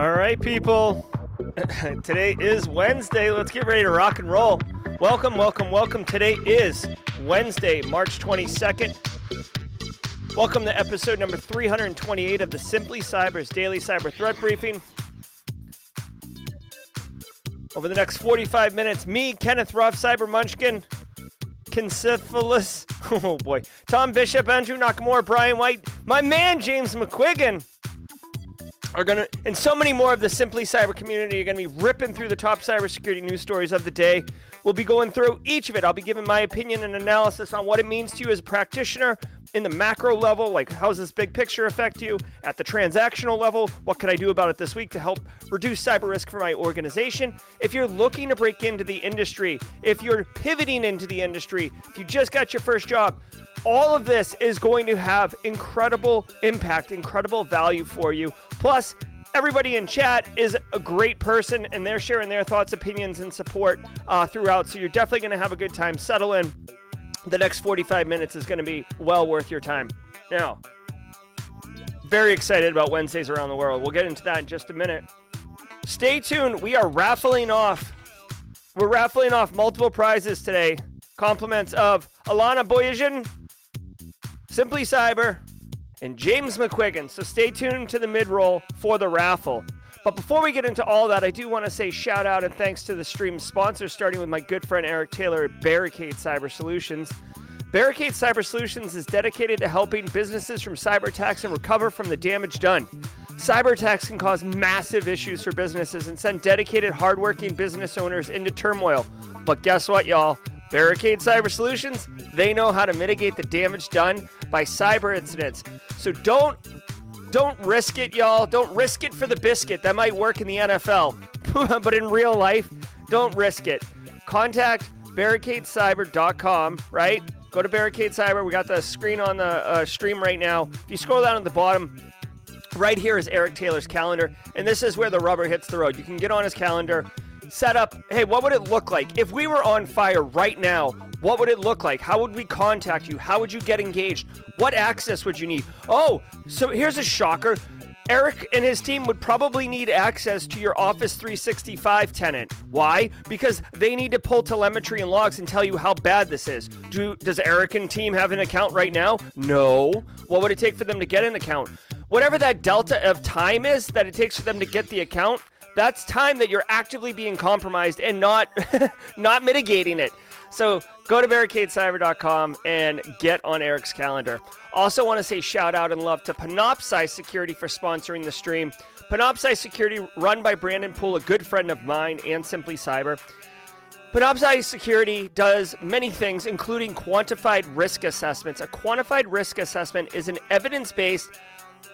All right, people. Today is Wednesday. Let's get ready to rock and roll. Welcome, welcome, welcome. Today is Wednesday, March 22nd. Welcome to episode number 328 of the Simply Cyber's Daily Cyber Threat Briefing. Over the next 45 minutes, me, Kenneth Ruff, Cyber Munchkin, Kincephalus, oh boy, Tom Bishop, Andrew Nakamura, Brian White, my man James McQuiggan are going to, and so many more of the Simply Cyber community are going to be ripping through the top cybersecurity news stories of the day. We'll be going through each of it. I'll be giving my opinion and analysis on what it means to you as a practitioner in the macro level, like how does this big picture affect you? At the transactional level, what can I do about it this week to help reduce cyber risk for my organization? If you're looking to break into the industry, if you're pivoting into the industry, if you just got your first job, all of this is going to have incredible impact, incredible value for you. Plus, everybody in chat is a great person and they're sharing their thoughts, opinions, and support uh, throughout. So you're definitely going to have a good time. Settle in. The next 45 minutes is going to be well worth your time. Now, very excited about Wednesdays around the world. We'll get into that in just a minute. Stay tuned. We are raffling off. We're raffling off multiple prizes today. Compliments of Alana Boyajian, Simply Cyber, and James McQuiggan. So stay tuned to the mid roll for the raffle. But before we get into all that, I do want to say shout out and thanks to the stream sponsors, starting with my good friend Eric Taylor at Barricade Cyber Solutions. Barricade Cyber Solutions is dedicated to helping businesses from cyber attacks and recover from the damage done. Cyber attacks can cause massive issues for businesses and send dedicated, hardworking business owners into turmoil. But guess what, y'all? Barricade Cyber Solutions, they know how to mitigate the damage done by cyber incidents. So don't don't risk it, y'all. Don't risk it for the biscuit. That might work in the NFL, but in real life, don't risk it. Contact barricadecyber.com, right? Go to Barricade Cyber. We got the screen on the uh, stream right now. If you scroll down at the bottom, right here is Eric Taylor's calendar, and this is where the rubber hits the road. You can get on his calendar, set up, hey, what would it look like if we were on fire right now? What would it look like? How would we contact you? How would you get engaged? What access would you need? Oh, so here's a shocker. Eric and his team would probably need access to your Office 365 tenant. Why? Because they need to pull telemetry and logs and tell you how bad this is. Do does Eric and team have an account right now? No. What would it take for them to get an account? Whatever that delta of time is that it takes for them to get the account, that's time that you're actively being compromised and not not mitigating it. So go to barricadecyber.com and get on Eric's calendar. Also, want to say shout out and love to Panoptcy Security for sponsoring the stream. Panoptcy Security, run by Brandon Poole, a good friend of mine, and Simply Cyber. Panoptcy Security does many things, including quantified risk assessments. A quantified risk assessment is an evidence based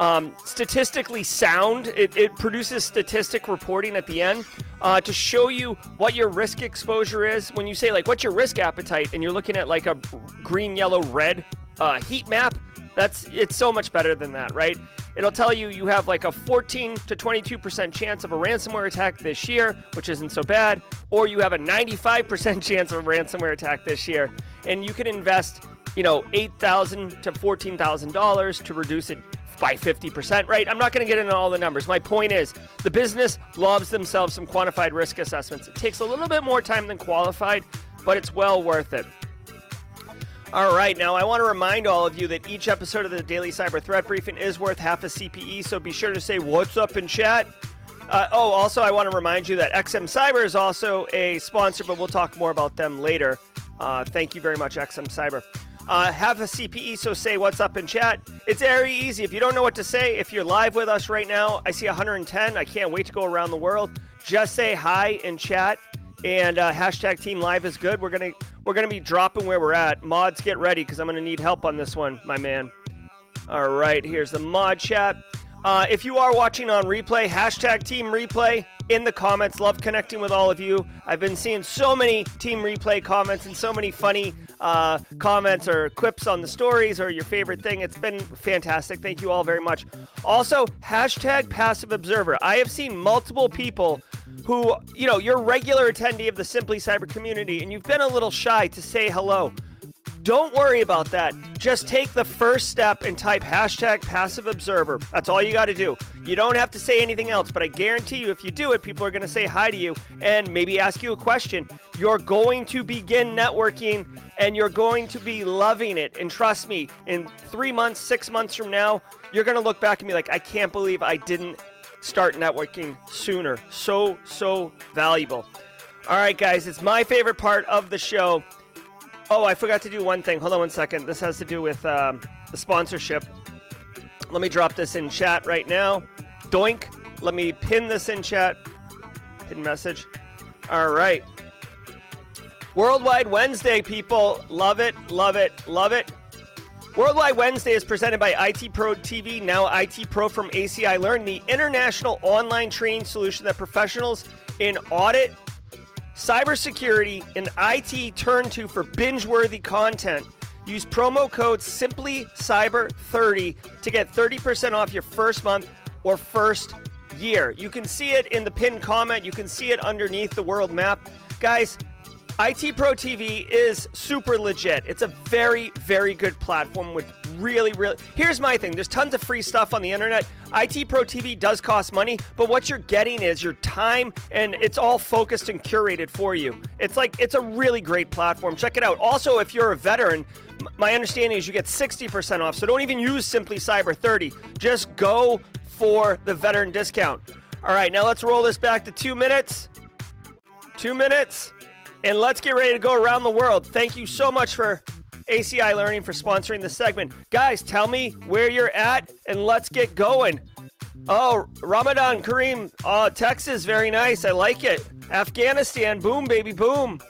um, statistically sound. It, it, produces statistic reporting at the end uh, to show you what your risk exposure is. When you say like, "What's your risk appetite?" and you're looking at like a green, yellow, red uh, heat map, that's it's so much better than that, right? It'll tell you you have like a 14 to 22% chance of a ransomware attack this year, which isn't so bad, or you have a 95% chance of a ransomware attack this year, and you can invest, you know, 8,000 to $14,000 to reduce it by 50%, right? I'm not going to get into all the numbers. My point is the business loves themselves some quantified risk assessments. It takes a little bit more time than qualified, but it's well worth it. All right, now I want to remind all of you that each episode of the Daily Cyber Threat Briefing is worth half a CPE, so be sure to say what's up in chat. Uh, oh, also, I want to remind you that XM Cyber is also a sponsor, but we'll talk more about them later. Uh, thank you very much, XM Cyber. Uh, have a CPE, so say what's up in chat. It's very easy. If you don't know what to say, if you're live with us right now, I see 110. I can't wait to go around the world. Just say hi in chat and uh, hashtag Team Live is good. We're gonna we're gonna be dropping where we're at. Mods, get ready because I'm gonna need help on this one, my man. All right, here's the mod chat. Uh, if you are watching on replay, hashtag Team Replay in the comments. Love connecting with all of you. I've been seeing so many Team Replay comments and so many funny uh, comments or quips on the stories or your favorite thing. It's been fantastic. Thank you all very much. Also, hashtag Passive Observer. I have seen multiple people who, you know, you're regular attendee of the Simply Cyber community and you've been a little shy to say hello Don't worry about that. Just take the first step and type hashtag passive observer. That's all you got to do. You don't have to say anything else, but I guarantee you, if you do it, people are going to say hi to you and maybe ask you a question. You're going to begin networking and you're going to be loving it. And trust me, in three months, six months from now, you're going to look back and be like, I can't believe I didn't start networking sooner. So, so valuable. All right, guys, it's my favorite part of the show. Oh, I forgot to do one thing. Hold on one second. This has to do with um, the sponsorship. Let me drop this in chat right now. Doink. Let me pin this in chat. Hidden message. All right. Worldwide Wednesday, people. Love it, love it, love it. Worldwide Wednesday is presented by IT Pro TV, now IT Pro from ACI Learn, the international online training solution that professionals in audit, cybersecurity, and IT turn to for binge worthy content. Use promo code SimplyCyber30 to get 30% off your first month or first year. You can see it in the pinned comment, you can see it underneath the world map. Guys, IT Pro TV is super legit. It's a very, very good platform with really, really. Here's my thing there's tons of free stuff on the internet. IT Pro TV does cost money, but what you're getting is your time and it's all focused and curated for you. It's like, it's a really great platform. Check it out. Also, if you're a veteran, my understanding is you get 60% off. So don't even use Simply Cyber 30. Just go for the veteran discount. All right, now let's roll this back to two minutes. Two minutes and let's get ready to go around the world. Thank you so much for ACI Learning for sponsoring the segment. Guys, tell me where you're at and let's get going. Oh, Ramadan Kareem, uh, Texas, very nice. I like it. Afghanistan, boom, baby, boom.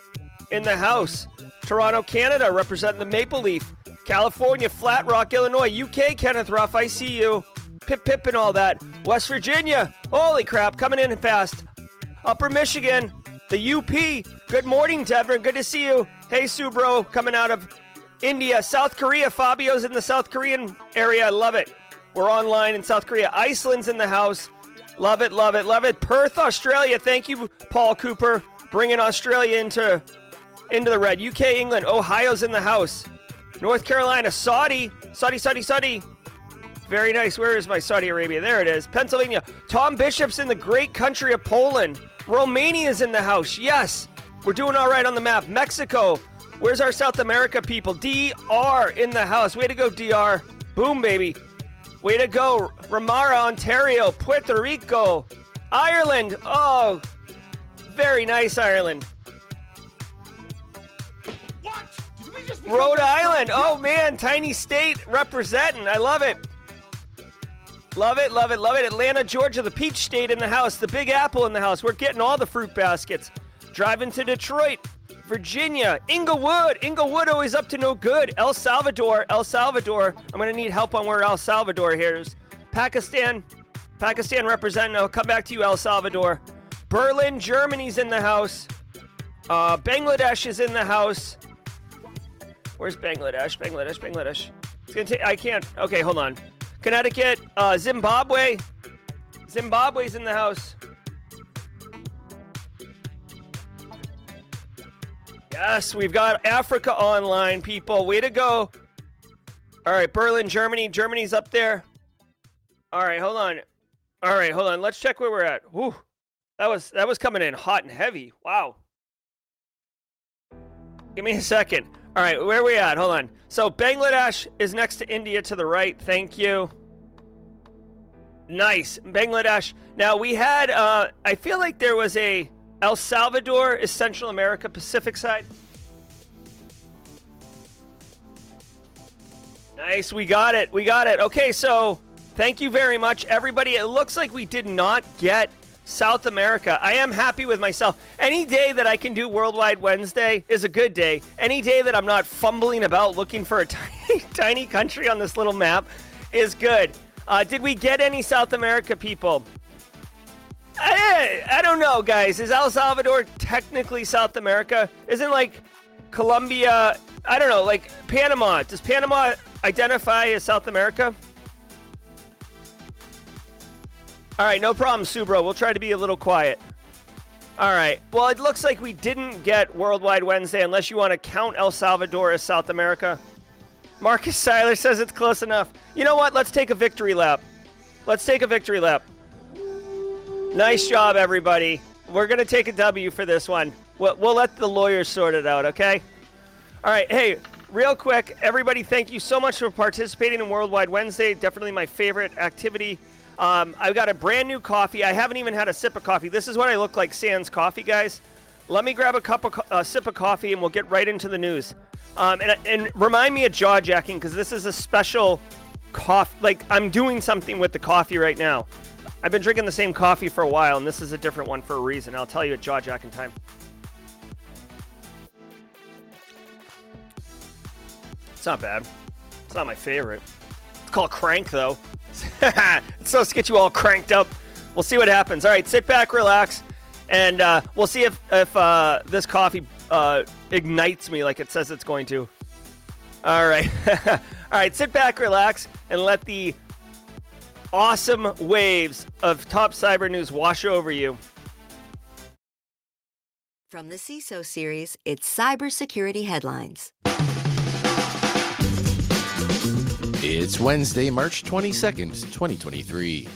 In the house. Toronto, Canada, representing the Maple Leaf. California, Flat Rock, Illinois. UK, Kenneth Ruff, I see you. Pip, pip, and all that. West Virginia, holy crap, coming in fast. Upper Michigan, the UP. Good morning, Devin. Good to see you. Hey, Subro, coming out of India. South Korea. Fabio's in the South Korean area. I love it. We're online in South Korea. Iceland's in the house. Love it, love it, love it. Perth, Australia. Thank you, Paul Cooper, bringing Australia into into the red. UK, England. Ohio's in the house. North Carolina, Saudi, Saudi, Saudi, Saudi. Very nice. Where is my Saudi Arabia? There it is. Pennsylvania. Tom Bishop's in the great country of Poland. Romania's in the house. Yes. We're doing all right on the map. Mexico. Where's our South America people? DR in the house. Way to go, DR. Boom, baby. Way to go. Ramara, Ontario. Puerto Rico. Ireland. Oh, very nice, Ireland. Rhode Island. Oh, man. Tiny state representing. I love it. Love it, love it, love it. Atlanta, Georgia, the Peach State in the house, the Big Apple in the house. We're getting all the fruit baskets. Driving to Detroit, Virginia, Inglewood. Inglewood always up to no good. El Salvador, El Salvador. I'm going to need help on where El Salvador is. Pakistan, Pakistan representing. I'll come back to you, El Salvador. Berlin, Germany's in the house. Uh, Bangladesh is in the house. Where's Bangladesh? Bangladesh, Bangladesh. It's gonna take. I can't. Okay, hold on. Connecticut, uh, Zimbabwe. Zimbabwe's in the house. Yes, we've got Africa online, people. Way to go. All right, Berlin, Germany. Germany's up there. All right, hold on. All right, hold on. Let's check where we're at. Whew. That was that was coming in hot and heavy. Wow. Give me a second. All right, where are we at? Hold on. So Bangladesh is next to India to the right. Thank you. Nice. Bangladesh. Now we had uh I feel like there was a El Salvador is Central America Pacific side. Nice, we got it. We got it. Okay, so thank you very much everybody. It looks like we did not get South America. I am happy with myself. Any day that I can do Worldwide Wednesday is a good day. Any day that I'm not fumbling about looking for a tiny, tiny country on this little map is good. Uh, did we get any South America people? I, I don't know, guys. Is El Salvador technically South America? Isn't like Colombia? I don't know, like Panama. Does Panama identify as South America? All right, no problem, Subro. We'll try to be a little quiet. All right. Well, it looks like we didn't get Worldwide Wednesday unless you want to count El Salvador as South America. Marcus Seiler says it's close enough. You know what? Let's take a victory lap. Let's take a victory lap. Nice job, everybody. We're going to take a W for this one. We'll, we'll let the lawyers sort it out, okay? All right. Hey, real quick, everybody, thank you so much for participating in Worldwide Wednesday. Definitely my favorite activity. Um, I've got a brand new coffee. I haven't even had a sip of coffee. This is what I look like, Sans Coffee, guys. Let me grab a cup of a sip of coffee, and we'll get right into the news. Um, and, and remind me of jaw jacking because this is a special coffee. Like I'm doing something with the coffee right now. I've been drinking the same coffee for a while, and this is a different one for a reason. I'll tell you at jaw Jack in time. It's not bad. It's not my favorite. It's called Crank, though. it's supposed to get you all cranked up. We'll see what happens. All right, sit back, relax, and uh, we'll see if if uh, this coffee uh, ignites me like it says it's going to. All right, all right. Sit back, relax, and let the awesome waves of top cyber news wash over you. From the CISO series, it's cybersecurity headlines. It's Wednesday, March 22nd, 2023.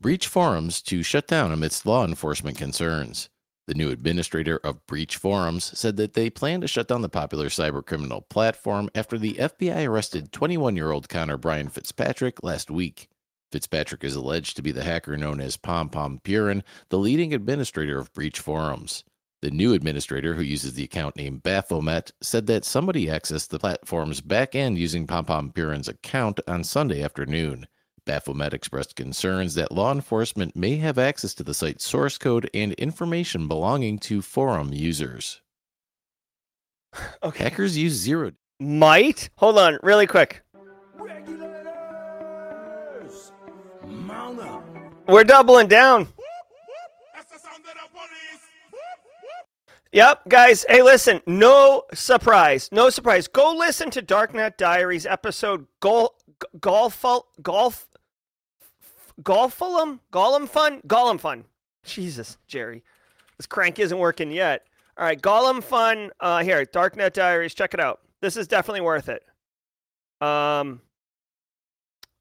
Breach forums to shut down amidst law enforcement concerns. The new administrator of Breach Forums said that they plan to shut down the popular cybercriminal platform after the FBI arrested 21 year old Connor Brian Fitzpatrick last week. Fitzpatrick is alleged to be the hacker known as Pompompurin, the leading administrator of Breach Forums. The new administrator, who uses the account name Baphomet, said that somebody accessed the platform's back end using Pom Purin's account on Sunday afternoon. Baphomet expressed concerns that law enforcement may have access to the site's source code and information belonging to forum users. Okay. Hackers use zero. Might? Hold on, really quick. Regulators, mount up. We're doubling down. Yep, guys. Hey, listen. No surprise. No surprise. Go listen to Darknet Diaries episode Golf Golf Golf Golfulum Gollum Fun Gollum Fun. Jesus, Jerry, this crank isn't working yet. All right, Gollum Fun. Uh, here, Darknet Diaries. Check it out. This is definitely worth it. Um.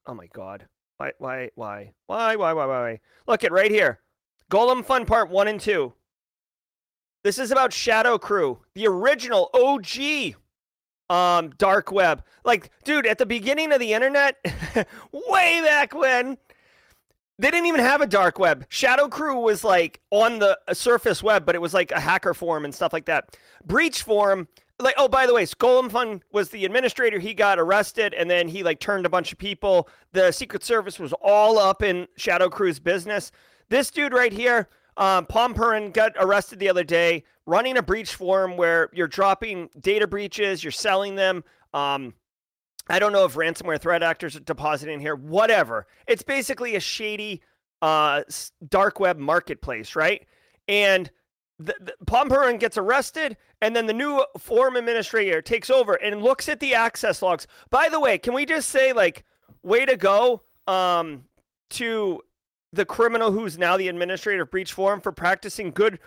Oh my God. Why? Why? Why? Why? Why? Why? Why? Look it right here. Gollum Fun Part One and Two. This is about Shadow Crew, the original OG um dark web. Like, dude, at the beginning of the internet, way back when, they didn't even have a dark web. Shadow Crew was like on the surface web, but it was like a hacker forum and stuff like that. Breach forum, like, oh, by the way, Gollum Fun was the administrator. He got arrested and then he like turned a bunch of people. The Secret Service was all up in Shadow Crew's business. This dude right here, um, Pom Purin got arrested the other day running a breach forum where you're dropping data breaches, you're selling them. Um, I don't know if ransomware threat actors are depositing here, whatever. It's basically a shady uh, dark web marketplace, right? And the, the, Pom Purin gets arrested, and then the new forum administrator takes over and looks at the access logs. By the way, can we just say, like, way to go um, to the criminal who's now the administrator of Breach Forum for practicing good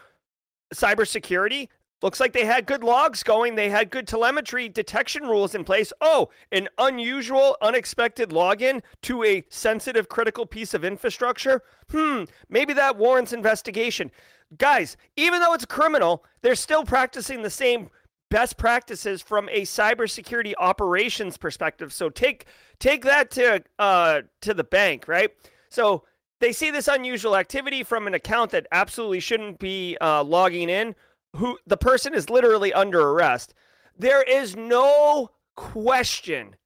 cybersecurity. Looks like they had good logs going. They had good telemetry detection rules in place. Oh, an unusual, unexpected login to a sensitive, critical piece of infrastructure. Hmm, maybe that warrants investigation. Guys, even though it's criminal, they're still practicing the same best practices from a cybersecurity operations perspective. So take take that to uh, to the bank, right? So they see this unusual activity from an account that absolutely shouldn't be uh, logging in. Who the person is literally under arrest. There is no question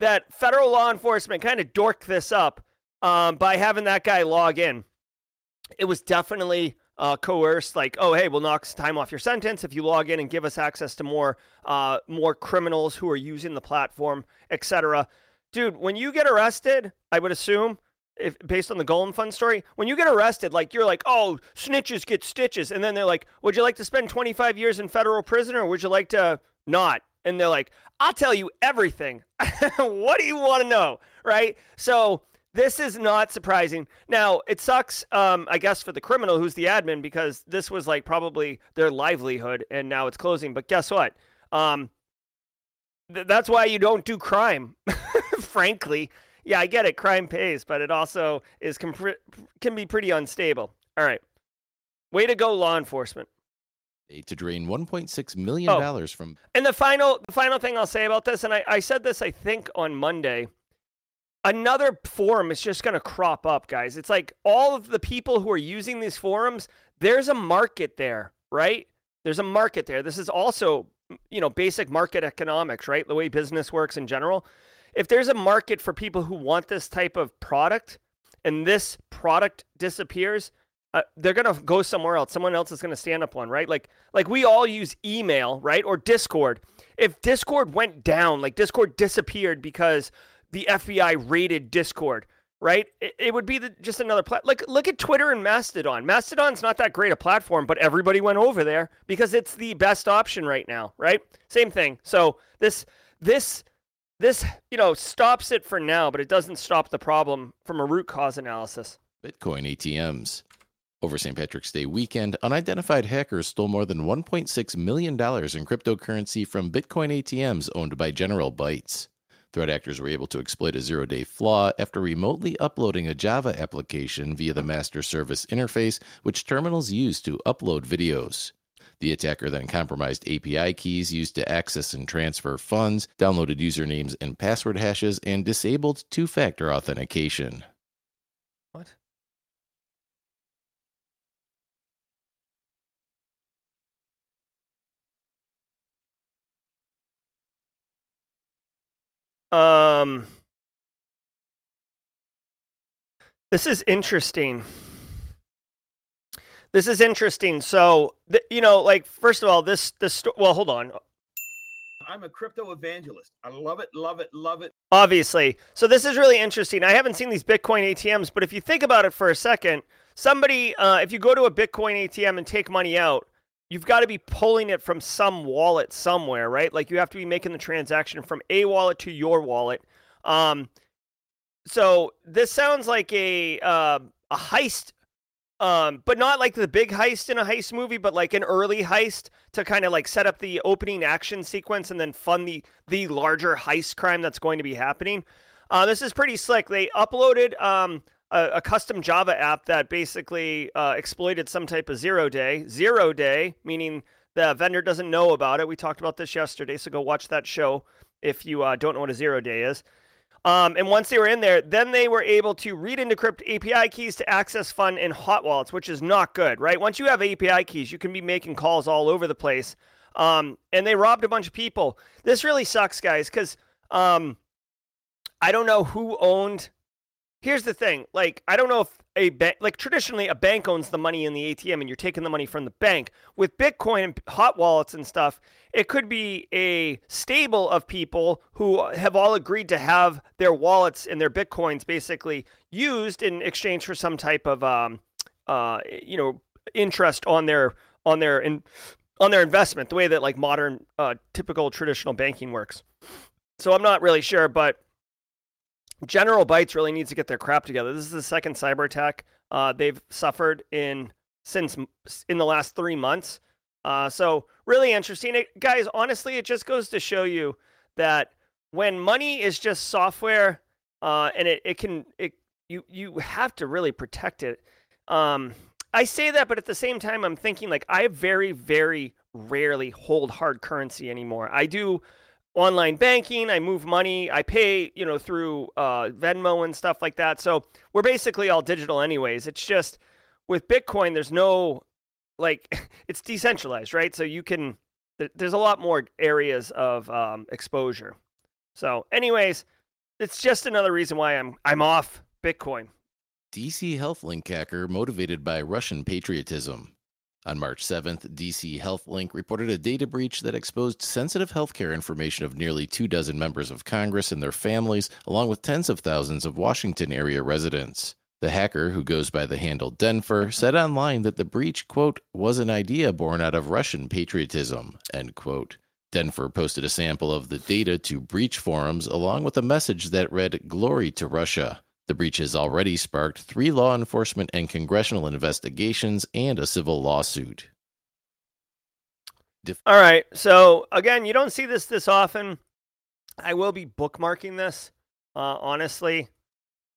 that federal law enforcement kind of dorked this up um, by having that guy log in. It was definitely uh, coerced, like, oh, hey, we'll knock time off your sentence if you log in and give us access to more, uh, more criminals who are using the platform, etc. Dude, when you get arrested, I would assume if based on the Golem Fund story, when you get arrested, like you're like, oh, snitches get stitches, and then they're like, would you like to spend 25 years in federal prison, or would you like to not? And they're like, I'll tell you everything. what do you want to know, right? So this is not surprising. Now, it sucks, um, I guess, for the criminal who's the admin because this was like probably their livelihood and now it's closing. But guess what? Um, th- that's why you don't do crime, frankly. Yeah, I get it. Crime pays, but it also is can be pretty unstable. All right. Way to go, law enforcement. To drain 1.6 million Oh. dollars from And the final the final thing I'll say about this, and I, I said this I think on Monday, another forum is just gonna crop up, guys. It's like all of the people who are using these forums, there's a market there, right? There's a market there. This is also, you know, basic market economics, right? The way business works in general. If there's a market for people who want this type of product and this product disappears, uh, they're gonna go somewhere else. Someone else is gonna stand up one, right? Like, like we all use email, right, or Discord. If Discord went down, like Discord disappeared because the FBI raided Discord, right? It, it would be the, just another plat. Like, look at Twitter and Mastodon. Mastodon's not that great a platform, but everybody went over there because it's the best option right now, right? Same thing. So this, this, this, you know, stops it for now, but it doesn't stop the problem from a root cause analysis. Bitcoin ATMs. Over St. Patrick's Day weekend, unidentified hackers stole more than $1.6 million in cryptocurrency from Bitcoin ATMs owned by General Bytes. Threat actors were able to exploit a zero day flaw after remotely uploading a Java application via the master service interface, which terminals use to upload videos. The attacker then compromised API keys used to access and transfer funds, downloaded usernames and password hashes, and disabled two factor authentication. What? Um, this is interesting. This is interesting. So, th- you know, like first of all, this this sto- well, hold on. I'm a crypto evangelist. I love it, love it, love it. Obviously. So this is really interesting. I haven't seen these Bitcoin ATMs, but if you think about it for a second, somebody, uh, if you go to a Bitcoin ATM and take money out, you've got to be pulling it from some wallet somewhere, right? Like you have to be making the transaction from a wallet to your wallet. Um, so this sounds like a uh, a heist, um, but not like the big heist in a heist movie, but like an early heist to kind of like set up the opening action sequence and then fund the the larger heist crime that's going to be happening. Uh, this is pretty slick. They uploaded um, a, a custom Java app that basically uh, exploited some type of zero day. Zero day meaning the vendor doesn't know about it. We talked about this yesterday, so go watch that show if you uh, don't know what a zero day is. Um, and once they were in there, then they were able to read and decrypt API keys to access fund in hot wallets, which is not good, right? Once you have API keys, you can be making calls all over the place. Um, and they robbed a bunch of people. This really sucks, guys, because um, I don't know who owned. Here's the thing: like, I don't know if a bank, like traditionally, a bank owns the money in the ATM, and you're taking the money from the bank. With Bitcoin and hot wallets and stuff, it could be a stable of people who have all agreed to have their wallets and their bitcoins basically used in exchange for some type of, um, uh, you know, interest on their on their in, on their investment, the way that like modern, uh, typical traditional banking works. So I'm not really sure, but General Bytes really needs to get their crap together. This is the second cyber attack uh, they've suffered in since in the last three months. Uh, so really interesting, it, guys. Honestly, it just goes to show you that when money is just software, uh, and it, it can it you you have to really protect it. Um, I say that, but at the same time, I'm thinking like I very very rarely hold hard currency anymore. I do online banking. I move money. I pay, you know, through uh, Venmo and stuff like that. So we're basically all digital, anyways. It's just with Bitcoin, there's no like it's decentralized, right? So you can there's a lot more areas of um, exposure. So, anyways, it's just another reason why I'm I'm off Bitcoin. DC HealthLink hacker motivated by Russian patriotism. On March 7th, DC HealthLink reported a data breach that exposed sensitive healthcare information of nearly two dozen members of Congress and their families, along with tens of thousands of Washington area residents. The hacker, who goes by the handle Denfer, said online that the breach, quote, was an idea born out of Russian patriotism, end quote. Denver posted a sample of the data to breach forums along with a message that read, Glory to Russia. The breach has already sparked three law enforcement and congressional investigations and a civil lawsuit. Def- All right. So again, you don't see this this often. I will be bookmarking this. Uh, honestly,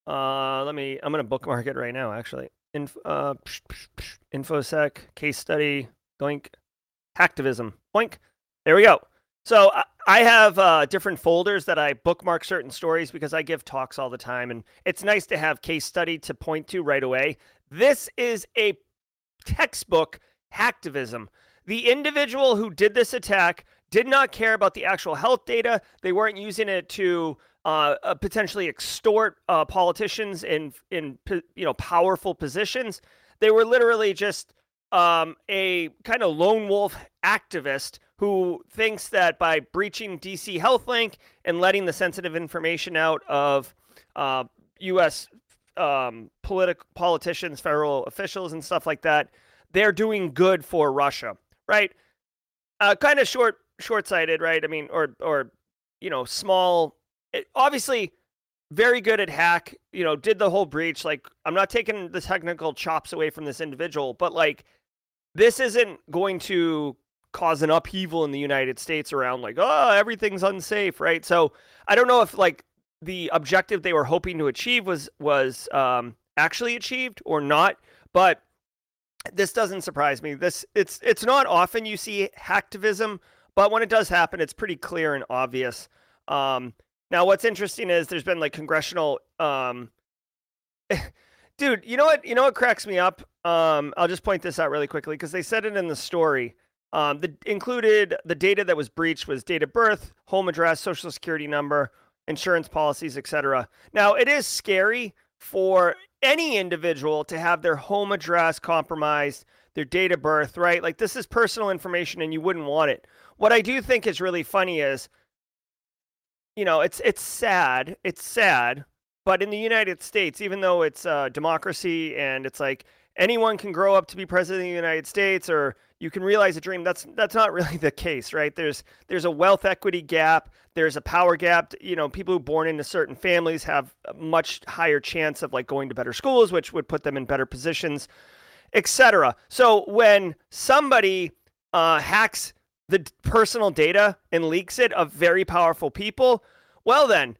uh, let me. I'm gonna bookmark it right now. Actually, Inf, uh, psh, psh, psh, infosec case study. Doink. Hacktivism. Boink. There we go. So I have uh, different folders that I bookmark certain stories because I give talks all the time, and it's nice to have case study to point to right away. This is a textbook hacktivism. The individual who did this attack did not care about the actual health data. They weren't using it to uh, uh, potentially extort uh, politicians in in you know powerful positions. They were literally just um, a kind of lone wolf activist who thinks that by breaching DC Health Link and letting the sensitive information out of uh, U.S. Um, politic politicians, federal officials, and stuff like that, they're doing good for Russia, right? Uh, kind of short, short-sighted, right? I mean, or or you know, small. It, obviously, very good at hack. You know, did the whole breach. Like, I'm not taking the technical chops away from this individual, but like, this isn't going to cause an upheaval in the United States around like, oh, everything's unsafe, right? So I don't know if like the objective they were hoping to achieve was was um, actually achieved or not, but this doesn't surprise me. This it's it's not often you see hacktivism, but when it does happen, it's pretty clear and obvious. Um, now, what's interesting is there's been like congressional. Um, dude, you know what? You know what cracks me up? Um, I'll just point this out really quickly because they said it in the story. Um, the included the data that was breached was date of birth, home address, social security number, insurance policies, etc. Now, it is scary for any individual to have their home address compromised, their date of birth, right? Like this is personal information and you wouldn't want it. What I do think is really funny is you know, it's it's sad. It's sad, but in the United States, even though it's a democracy and it's like anyone can grow up to be president of the United States or you can realize a dream. That's that's not really the case right? There's there's a wealth equity gap. There's a power gap. You know people who are born into certain families have a much higher chance of like going to better schools which would put them in better positions etc so when somebody uh, hacks the personal data and leaks it of very powerful people well then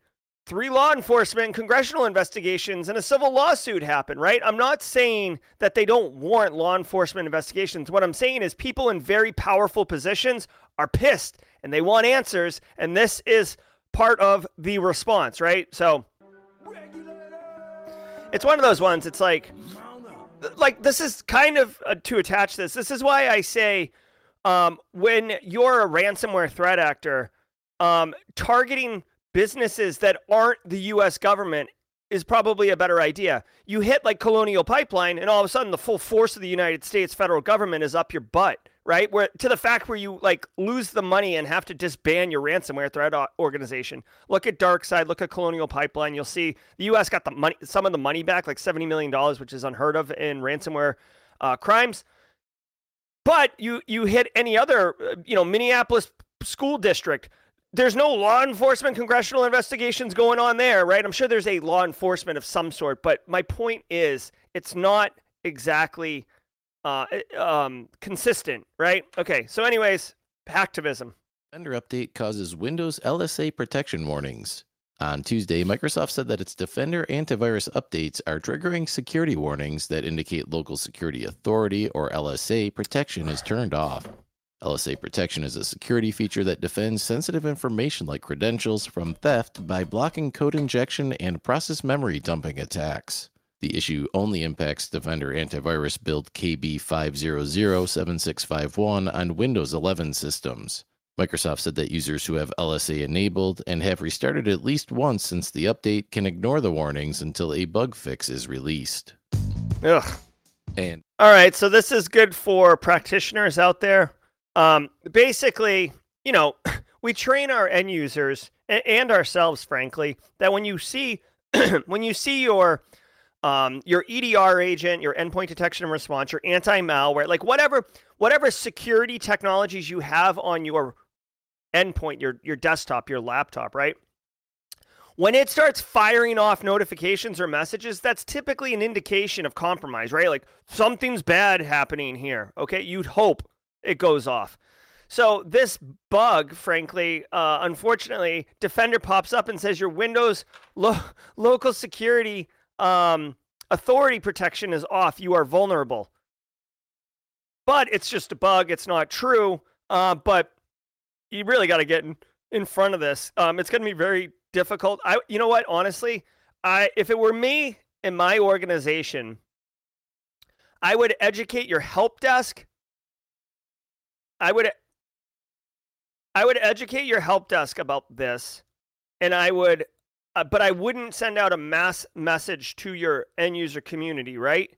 three law enforcement congressional investigations and a civil lawsuit happen, right? I'm not saying that they don't warrant law enforcement investigations. What I'm saying is people in very powerful positions are pissed and they want answers. And this is part of the response, right? So it's one of those ones. It's like, like this is kind of uh, to attach this. This is why I say um, when you're a ransomware threat actor, um, targeting businesses that aren't the US government is probably a better idea. You hit like Colonial Pipeline, and all of a sudden the full force of the United States federal government is up your butt, right? Where to the fact where you like lose the money and have to disband your ransomware threat organization. Look at DarkSide, look at Colonial Pipeline. You'll see the U.S. got the money, some of the money back, like seventy million dollars, which is unheard of in ransomware uh, crimes. But you you hit any other, uh, you know, Minneapolis school district there's no law enforcement congressional investigations going on there, right? I'm sure there's a law enforcement of some sort, but my point is it's not exactly uh, eh, um, consistent, right? Okay, so anyways, hacktivism. Defender update causes Windows LSA protection warnings. On Tuesday, Microsoft said that its Defender antivirus updates are triggering security warnings that indicate local security authority or LSA protection is turned off. LSA protection is a security feature that defends sensitive information like credentials from theft by blocking code injection and process memory dumping attacks. The issue only impacts Defender antivirus build KB5007651 on Windows 11 systems. Microsoft said that users who have LSA enabled and have restarted at least once since the update can ignore the warnings until a bug fix is released. Ugh. And all right, so this is good for practitioners out there um, basically, you know, we train our end users and ourselves, frankly, that when you see when you see your um, your EDR agent, your endpoint detection and response, your anti-malware, like whatever whatever security technologies you have on your endpoint, your your desktop, your laptop, right? when it starts firing off notifications or messages, that's typically an indication of compromise, right? Like something's bad happening here. Okay. You'd hope it goes off. So this bug, frankly, uh, unfortunately, Defender pops up and says your Windows lo- local security um, authority protection is off. You are vulnerable. But it's just a bug. It's not true. Uh, but you really got to get in, in front of this. Um, it's going to be very difficult. I, you know what? Honestly, I if it were me in my organization, I would educate your help desk. I would I would educate your help desk about this, and I would, uh, but I wouldn't send out a mass message to your end user community, right?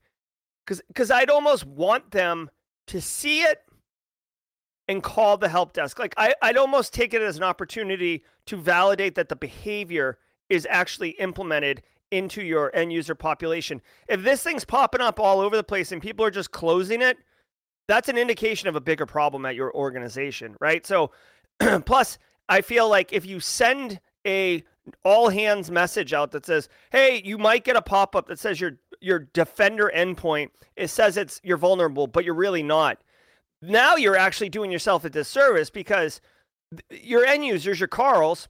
Because because I'd almost want them to see it and call the help desk. Like I, I'd almost take it as an opportunity to validate that the behavior is actually implemented into your end user population. If this thing's popping up all over the place and people are just closing it, that's an indication of a bigger problem at your organization, right? So plus I feel like if you send a all hands message out that says, "Hey, you might get a pop-up that says your your defender endpoint, it says it's you're vulnerable, but you're really not." Now you're actually doing yourself a disservice because your end users, your Carls,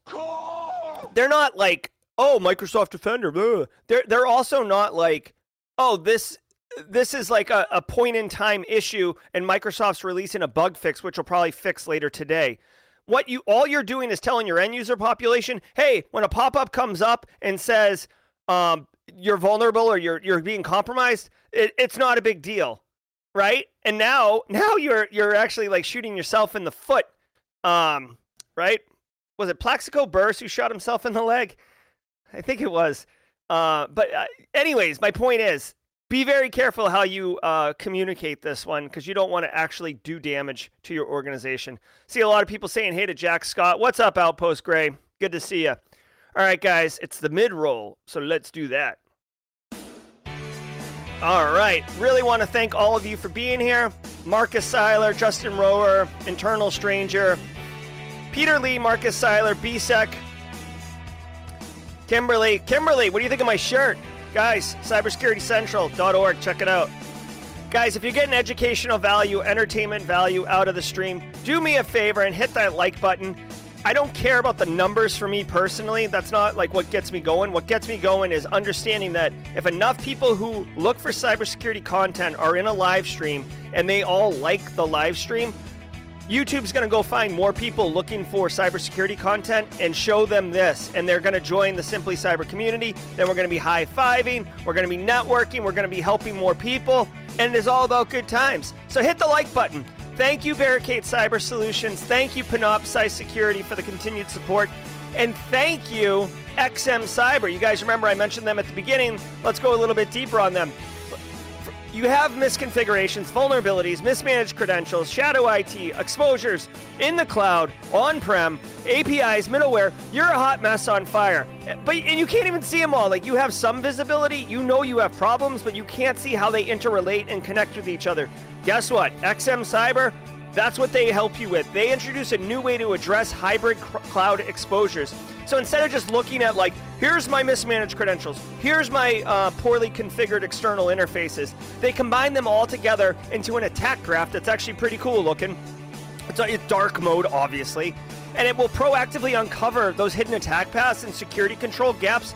they're not like, oh, Microsoft Defender. Blah. They're they're also not like, oh, this this is like a, a point in time issue, and Microsoft's releasing a bug fix, which will probably fix later today. What you all you're doing is telling your end user population, hey, when a pop up comes up and says um, you're vulnerable or you're you're being compromised, it, it's not a big deal right? And now now you're you're actually like shooting yourself in the foot. Um, right? Was it Plaxico Burress who shot himself in the leg? I think it was. Uh, but uh, anyways, my point is be very careful how you uh, communicate this one because you don't want to actually do damage to your organization. See a lot of people saying hey to Jack Scott. What's up, Outpost Gray? Good to see you. All right, guys, it's the mid roll, so let's do that. All right. Really want to thank all of you for being here. Marcus Seiler, Justin Rower, Internal Stranger, Peter Lee, Marcus Seiler, BSEC, Kimberly. Kimberly, what do you think of my shirt? Guys, cybersecuritycentral.org. Check it out. Guys, if you're getting educational value, entertainment value out of the stream, do me a favor and hit that like button. I don't care about the numbers for me personally. That's not like what gets me going. What gets me going is understanding that if enough people who look for cybersecurity content are in a live stream and they all like the live stream, YouTube's going to go find more people looking for cybersecurity content and show them this. And they're going to join the Simply Cyber community. Then we're going to be high fiving. We're going to be networking. We're going to be helping more people. And it is all about good times. So hit the like button. Thank you, Barricade Cyber Solutions. Thank you, Panoptcy Security, for the continued support. And thank you, XM Cyber. You guys remember I mentioned them at the beginning. Let's go a little bit deeper on them. You have misconfigurations, vulnerabilities, mismanaged credentials, shadow IT, exposures in the cloud, on prem, APIs, middleware. You're a hot mess on fire. But and you can't even see them all. Like you have some visibility, you know you have problems, but you can't see how they interrelate and connect with each other. Guess what? XM Cyber, that's what they help you with. They introduce a new way to address hybrid cr- cloud exposures. So instead of just looking at like, here's my mismanaged credentials, here's my uh, poorly configured external interfaces, they combine them all together into an attack graph that's actually pretty cool looking. It's a dark mode, obviously, and it will proactively uncover those hidden attack paths and security control gaps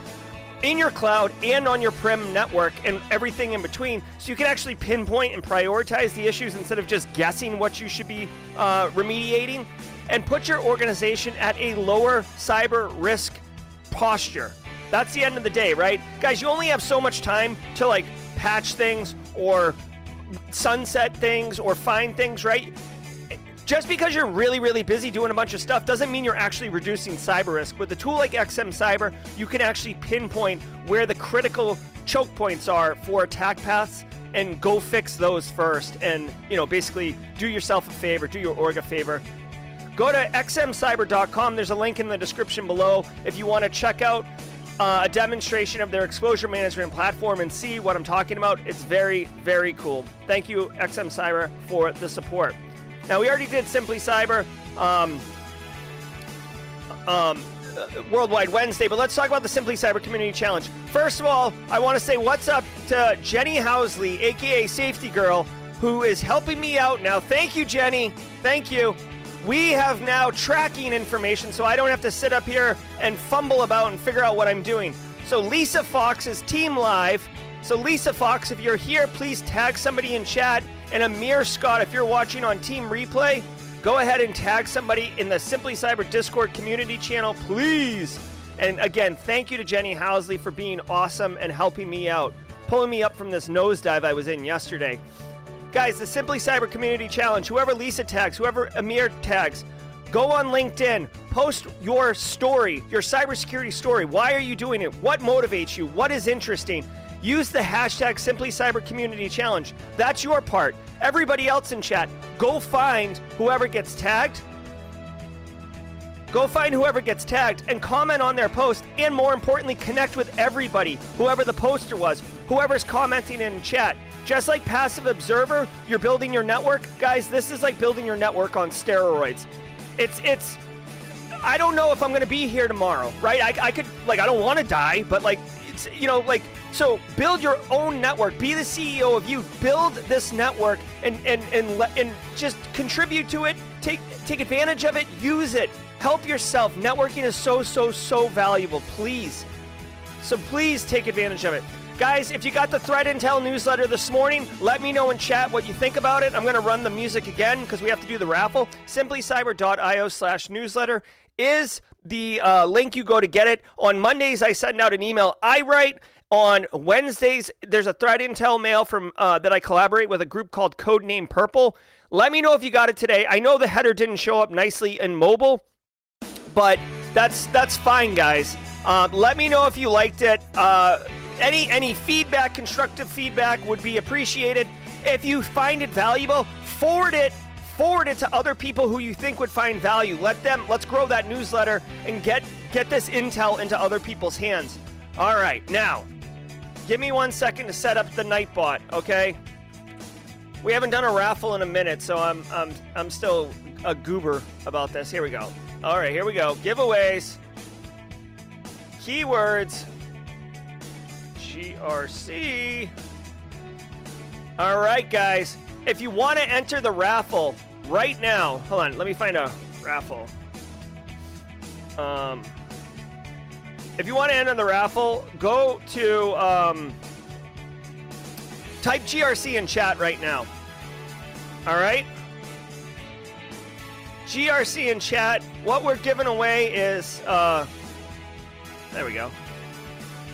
in your cloud and on your prem network and everything in between so you can actually pinpoint and prioritize the issues instead of just guessing what you should be uh, remediating. And put your organization at a lower cyber risk posture. That's the end of the day right? Guys you only have so much time to like patch things or sunset things or find things right just because you're really, really busy doing a bunch of stuff doesn't mean you're actually reducing cyber risk. With a tool like XM Cyber, you can actually pinpoint where the critical choke points are for attack paths and go fix those first and, you know, basically do yourself a favor, do your org a favor. Go to xmcyber.com. There's a link in the description below if you want to check out uh, a demonstration of their exposure management platform and see what I'm talking about. It's very, very cool. Thank you, XM Cyber, for the support. Now we already did Simply Cyber. Um, um, Worldwide Wednesday, but let's talk about the Simply Cyber Community Challenge. First of all, I want to say what's up to Jenny Housley, aka Safety Girl, who is helping me out now. Thank you, Jenny. Thank you. We have now tracking information, so I don't have to sit up here and fumble about and figure out what I'm doing. So Lisa Fox is Team Live. So Lisa Fox, if you're here, please tag somebody in chat. And Amir Scott, if you're watching on Team Replay, go ahead and tag somebody in the Simply Cyber Discord community channel, please. And again, thank you to Jenny Housley for being awesome and helping me out, pulling me up from this nosedive I was in yesterday. Guys, the Simply Cyber Community Challenge, whoever Lisa tags, whoever Amir tags, go on LinkedIn, post your story, your cybersecurity story. Why are you doing it? What motivates you? What is interesting? Use the hashtag Simply Cyber Community Challenge. That's your part. Everybody else in chat, go find whoever gets tagged. Go find whoever gets tagged and comment on their post, and more importantly, connect with everybody, whoever the poster was, whoever's commenting in chat. Just like Passive Observer, you're building your network. Guys, this is like building your network on steroids. It's, it's, I don't know if I'm to be here tomorrow, right? I, I could, like, I don't want to die, but like, it's, you know, like, so build your own network. Be the CEO of you. Build this network and, and, and, and just contribute to it. Take, take advantage of it. Use it. Help yourself. Networking is so, so, so valuable. Please. So please take advantage of it. Guys, if you got the Threat Intel newsletter this morning, let me know in chat what you think about it. I'm going to run the music again because we have to do the raffle. Simplycyber.io slash newsletter is the uh, link you go to get it. On Mondays, I send out an email I write. On Wednesdays, there's a Threat Intel mail from uh, that I collaborate with a group called Codename Purple. Let me know if you got it today. I know the header didn't show up nicely in mobile, but that's that's fine, guys. Uh, let me know if you liked it. Uh, any any feedback, constructive feedback would be appreciated. If you find it valuable, forward it forward it to other people who you think would find value. Let them let's grow that newsletter and get get this intel into other people's hands. All right, now give me one second to set up the Nightbot, okay? We haven't done a raffle in a minute, so I'm I'm I'm still a goober about this. Here we go. All right, here we go. Giveaways. Keywords. GRC. All right, guys. If you want to enter the raffle right now, hold on. Let me find a raffle. Um, if you want to enter the raffle, go to um, type GRC in chat right now. All right. GRC in chat. What we're giving away is, uh, there we go.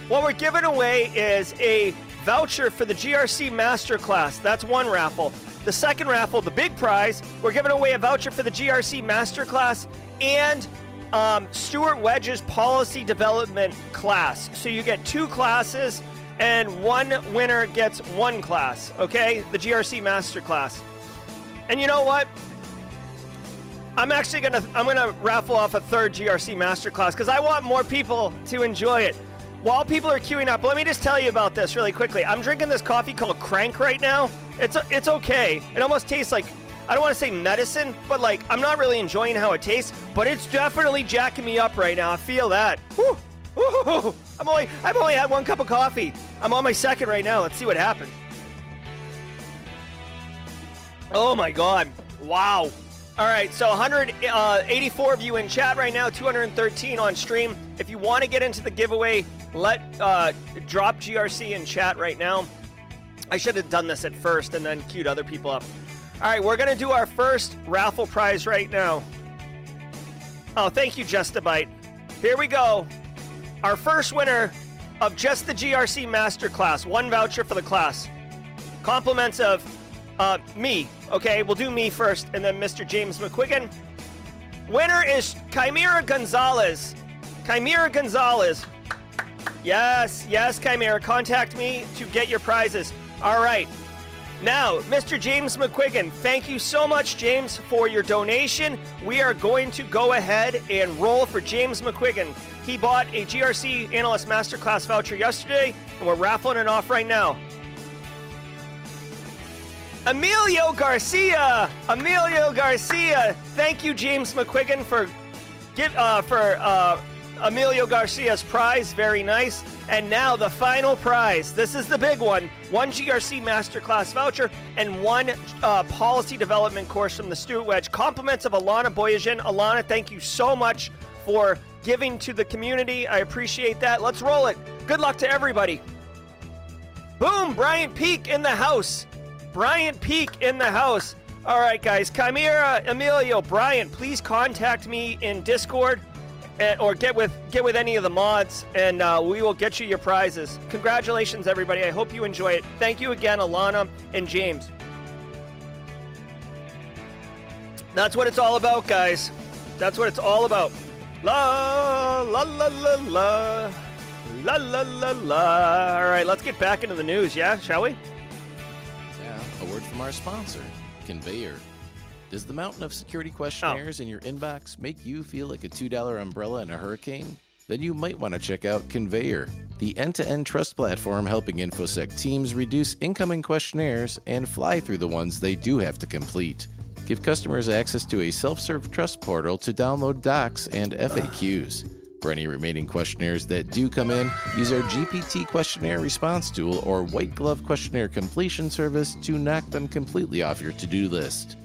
What we're giving away is a voucher for the GRC Masterclass. That's one raffle. The second raffle, the big prize, we're giving away a voucher for the GRC Masterclass and um, Stuart Wedge's policy development class. So you get two classes, and one winner gets one class. Okay, the GRC Masterclass. And you know what? I'm actually gonna I'm gonna raffle off a third GRC Masterclass because I want more people to enjoy it. While people are queuing up, let me just tell you about this really quickly. I'm drinking this coffee called Crank right now. It's it's okay. It almost tastes like I don't want to say medicine, but like I'm not really enjoying how it tastes, but it's definitely jacking me up right now. I feel that. Woo! I'm only I've only had one cup of coffee. I'm on my second right now. Let's see what happens. Oh my god. Wow. All right, so 184 of you in chat right now, 213 on stream. If you want to get into the giveaway, let uh, drop GRC in chat right now. I should have done this at first and then queued other people up. All right, we're gonna do our first raffle prize right now. Oh, thank you, Just a Bite. Here we go. Our first winner of just the GRC Masterclass, one voucher for the class. Compliments of uh, me. Okay, we'll do me first, and then Mr. James McQuiggan. Winner is Chimera Gonzalez. Chimera Gonzalez. Yes, yes, Chimera. Contact me to get your prizes. All right. Now, Mr. James McQuiggan, thank you so much, James, for your donation. We are going to go ahead and roll for James McQuiggan. He bought a GRC Analyst Masterclass voucher yesterday, and we're raffling it off right now. Emilio Garcia. Emilio Garcia. Thank you, James McQuiggan, for get uh, for uh, Emilio Garcia's prize, very nice. And now the final prize. This is the big one one GRC Masterclass voucher and one uh, policy development course from the Stuart Wedge. Compliments of Alana Boyajian. Alana, thank you so much for giving to the community. I appreciate that. Let's roll it. Good luck to everybody. Boom, Bryant Peak in the house. Bryant Peak in the house. All right, guys. Chimera, Emilio, Brian, please contact me in Discord eh, or get with get with any of the mods, and uh, we will get you your prizes. Congratulations, everybody! I hope you enjoy it. Thank you again, Alana and James. That's what it's all about, guys. That's what it's all about. La la la la la la la la la. All right, let's get back into the news, yeah? Shall we? Yeah, a word from our sponsor. Conveyor. Does the mountain of security oh. questionnaires in your inbox make you feel like a $2 umbrella in a hurricane? Then you might want to check out Conveyor, the end to end trust platform helping InfoSec teams reduce incoming questionnaires and fly through the ones they do have to complete. Give customers access to a self serve trust portal to download docs and FAQs. For any remaining questionnaires that do come in, use our GPT questionnaire response tool or white glove questionnaire completion service to knock them completely off your to do list.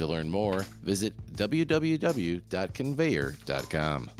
To learn more, visit www.conveyor.com.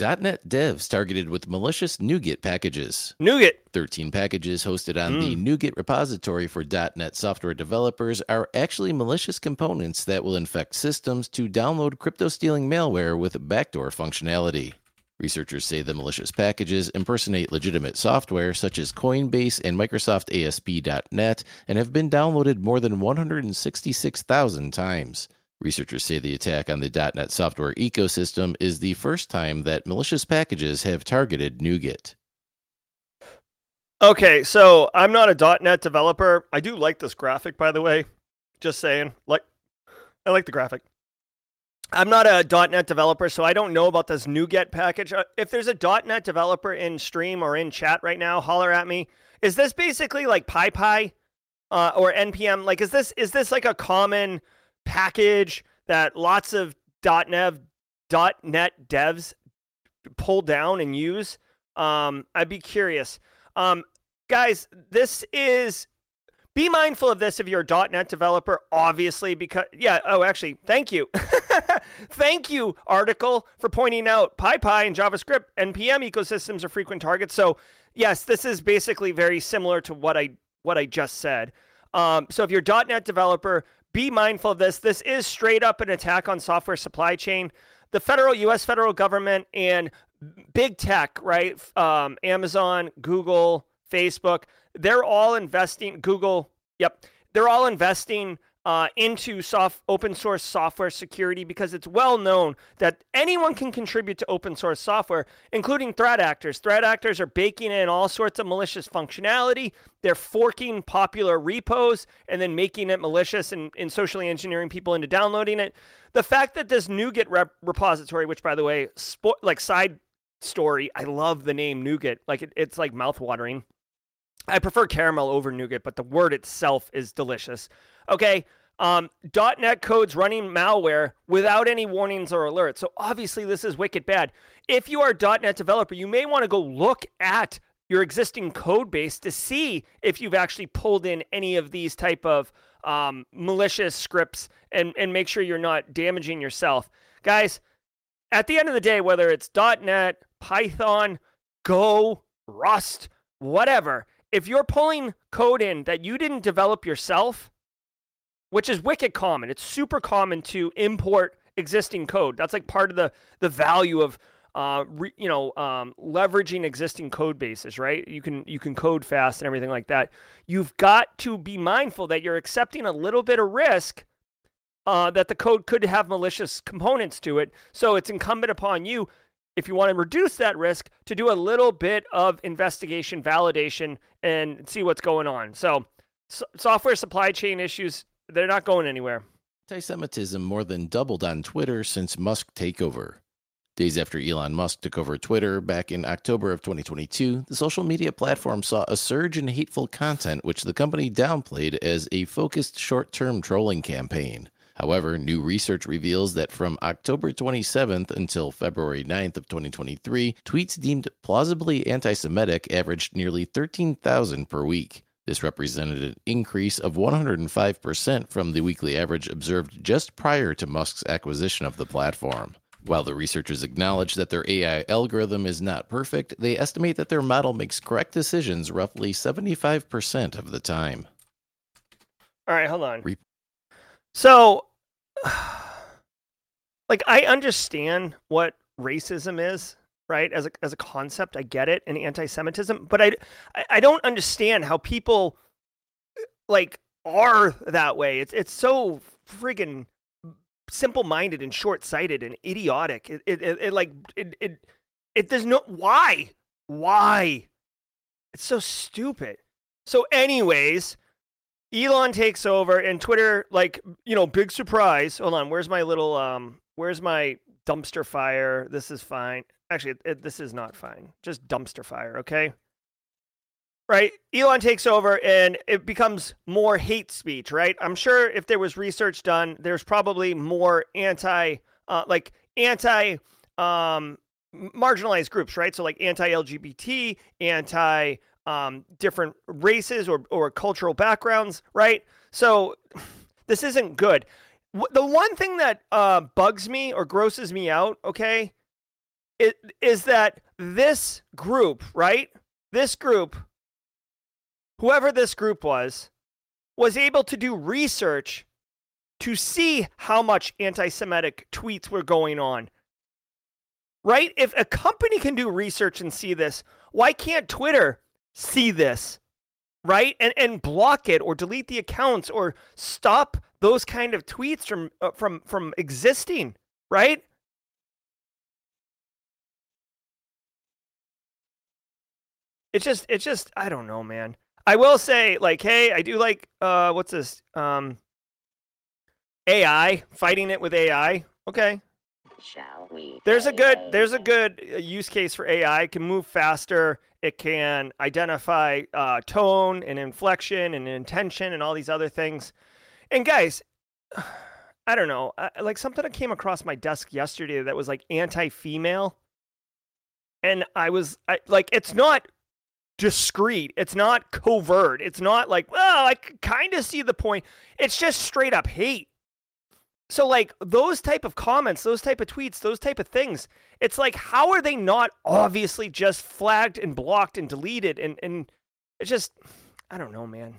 .NET devs targeted with malicious NuGet packages. NuGet. 13 packages hosted on the hmm. NuGet repository for .NET software developers are actually malicious components that will infect systems to download crypto-stealing malware with backdoor functionality. Researchers say the malicious packages impersonate legitimate software such as Coinbase and Microsoft ASP.NET and have been downloaded more than 166,000 times. Researchers say the attack on the .NET software ecosystem is the first time that malicious packages have targeted NuGet. Okay, so I'm not a .NET developer. I do like this graphic, by the way. Just saying, like, I like the graphic. I'm not a .NET developer, so I don't know about this NuGet package. Uh, If there's a .NET developer in stream or in chat right now, holler at me. Is this basically like PyPI uh, or npm? Like, is this is this like a common package that lots of .NET .NET devs pull down and use? Um, I'd be curious. Um, guys, this is be mindful of this if you're a .NET developer, obviously, because yeah. Oh, actually, thank you, thank you, article for pointing out PyPI and JavaScript npm ecosystems are frequent targets. So yes, this is basically very similar to what I what I just said. Um, so if you're a .NET developer, be mindful of this. This is straight up an attack on software supply chain. The federal U.S. federal government and big tech, right? Um, Amazon, Google, Facebook, they're all investing. Google, yep, they're all investing uh, into soft open source software security because it's well known that anyone can contribute to open source software, including threat actors. Threat actors are baking in all sorts of malicious functionality. They're forking popular repos and then making it malicious and, and socially engineering people into downloading it. The fact that this NuGet rep- repository, which by the way, spo- like side story, I love the name NuGet. Like it, it's like mouthwatering. I prefer caramel over nougat, but the word itself is delicious. Okay. Um, .NET codes running malware without any warnings or alerts. So obviously this is wicked bad. If you are a .NET developer, you may want to go look at your existing code base to see if you've actually pulled in any of these type of um, malicious scripts and, and make sure you're not damaging yourself. Guys, at the end of the day, whether it's .NET, Python, Go, Rust, whatever, if you're pulling code in that you didn't develop yourself, which is wicked common, it's super common to import existing code. That's like part of the the value of uh, re, you know um, leveraging existing code bases, right? You can you can code fast and everything like that. You've got to be mindful that you're accepting a little bit of risk uh, that the code could have malicious components to it. So it's incumbent upon you if you want to reduce that risk, to do a little bit of investigation, validation, and see what's going on. So, so software supply chain issues, they're not going anywhere. Anti Semitism more than doubled on Twitter since Musk takeover. Days after Elon Musk took over Twitter back in October of 2022, the social media platform saw a surge in hateful content, which the company downplayed as a focused short term trolling campaign. However, new research reveals that from October 27th until February 9th of 2023, tweets deemed plausibly anti-Semitic averaged nearly 13,000 per week. This represented an increase of 105% from the weekly average observed just prior to Musk's acquisition of the platform. While the researchers acknowledge that their AI algorithm is not perfect, they estimate that their model makes correct decisions roughly 75% of the time. All right, hold on. So, like, I understand what racism is, right? As a as a concept, I get it, and anti-Semitism, but I I- don't understand how people uh, like are that way. It's it's so friggin' simple-minded and short-sighted and idiotic. It it, it, it like it, it it there's no why why it's so stupid. So, anyways, Elon takes over and Twitter, like, you know, big surprise. Hold on, where's my little um where's my dumpster fire? This is fine. Actually, it, this is not fine. Just dumpster fire, okay? Right? Elon takes over and it becomes more hate speech, right? I'm sure if there was research done, there's probably more anti uh like anti um marginalized groups, right? So like anti-LGBT, anti um, different races or, or cultural backgrounds, right? So this isn't good. The one thing that uh, bugs me or grosses me out, okay, it, is that this group, right? This group, whoever this group was, was able to do research to see how much anti Semitic tweets were going on. Right? If a company can do research and see this, why can't Twitter see this? Right? And and block it or delete the accounts or stop those kind of tweets from uh, from from existing, right? It's just it's just I don't know, man. I will say like hey, I do like uh what's this? Um AI, fighting it with AI. Okay. Shall we? There's a good there's a good uh, use case for AI. It can move faster. It can identify uh, tone and inflection and intention and all these other things. And guys, I don't know, like something that came across my desk yesterday that was like anti-female, and I was I, like, it's not discreet. It's not covert. It's not like, well, I kind of see the point. It's just straight up hate so like those type of comments those type of tweets those type of things it's like how are they not obviously just flagged and blocked and deleted and and it's just i don't know man.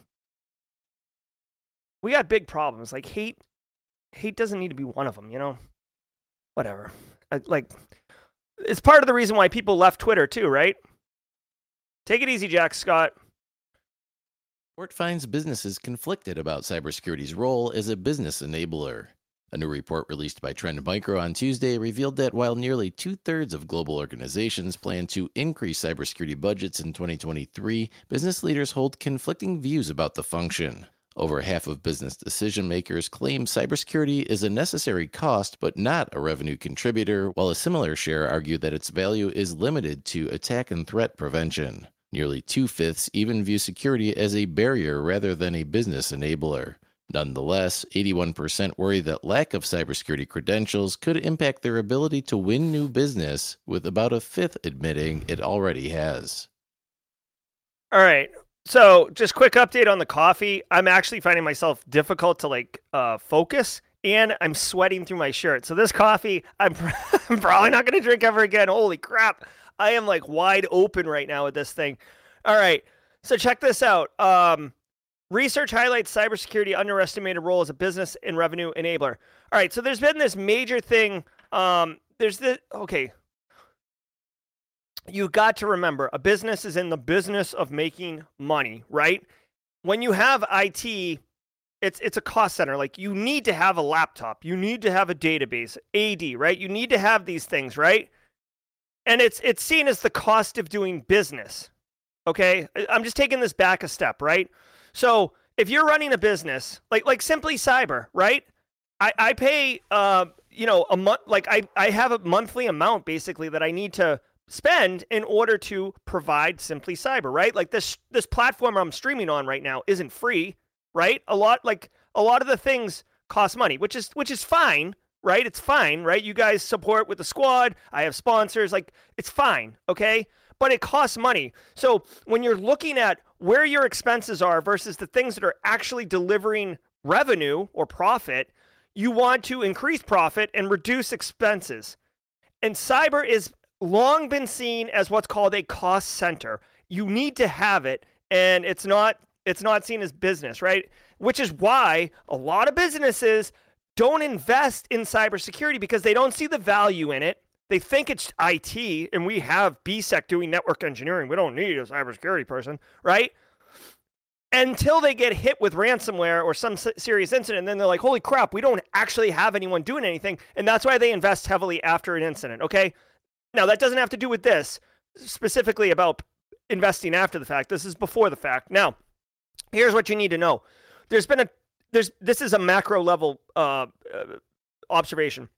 We got big problems like hate hate doesn't need to be one of them you know? Whatever. Like it's part of the reason why people left twitter too right? Take it easy jack scott. Court finds businesses conflicted about cybersecurity's role as a business enabler. A new report released by Trend Micro on Tuesday revealed that while nearly two thirds of global organizations plan to increase cybersecurity budgets in 2023, business leaders hold conflicting views about the function. Over half of business decision makers claim cybersecurity is a necessary cost but not a revenue contributor, while a similar share argue that its value is limited to attack and threat prevention. Nearly two fifths even view security as a barrier rather than a business enabler. Nonetheless, 81% worry that lack of cybersecurity credentials could impact their ability to win new business, with about a fifth admitting it already has. All right. So, just quick update on the coffee. I'm actually finding myself difficult to like uh, focus, and I'm sweating through my shirt. So this coffee, I'm, I'm probably not going to drink ever again. Holy crap! I am like wide open right now with this thing. All right. So check this out. Um, research highlights cybersecurity underestimated role as a business and revenue enabler. All right. So there's been this major thing. Um, there's the okay you got to remember a business is in the business of making money, right? When you have IT, it's it's a cost center. Like you need to have a laptop, you need to have a database, AD, right? You need to have these things, right? And it's it's seen as the cost of doing business. Okay? I'm just taking this back a step, right? So, if you're running a business, like like Simply Cyber, right? I I pay uh, you know, a month like I I have a monthly amount basically that I need to spend in order to provide Simply Cyber, right? Like this this platform I'm streaming on right now isn't free, right? A lot like a lot of the things cost money, which is which is fine, right? It's fine, right? You guys support with the squad. I have sponsors, like it's fine, okay? But it costs money. So when you're looking at where your expenses are versus the things that are actually delivering revenue or profit, you want to increase profit and reduce expenses. And cyber is long been seen as what's called a cost center. You need to have it and it's not it's not seen as business, right? Which is why a lot of businesses don't invest in cybersecurity because they don't see the value in it. They think it's IT, and we have BSEC doing network engineering. We don't need a cybersecurity person, right? Until they get hit with ransomware or some serious incident, then they're like, holy crap, we don't actually have anyone doing anything. And that's why they invest heavily after an incident, okay? Now, that doesn't have to do with this, specifically about investing after the fact. This is before the fact. Now, here's what you need to know there's been a there's this is a macro level uh, uh, observation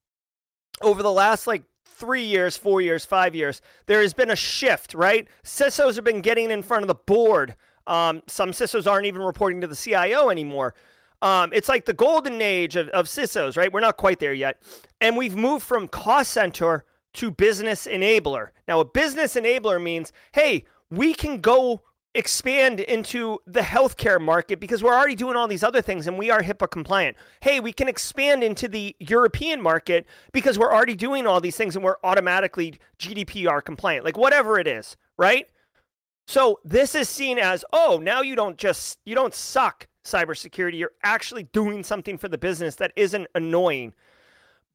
over the last like three years, four years, five years, there has been a shift, right? CISOs have been getting in front of the board. Um, some CISOs aren't even reporting to the CIO anymore. Um, it's like the golden age of, of CISOs, right? We're not quite there yet. And we've moved from cost center to business enabler. Now, a business enabler means, hey, we can go expand into the healthcare market because we're already doing all these other things and we are HIPAA compliant. Hey, we can expand into the European market because we're already doing all these things and we're automatically GDPR compliant, like whatever it is, right? So this is seen as, oh, now you don't just you don't suck cybersecurity. You're actually doing something for the business that isn't annoying.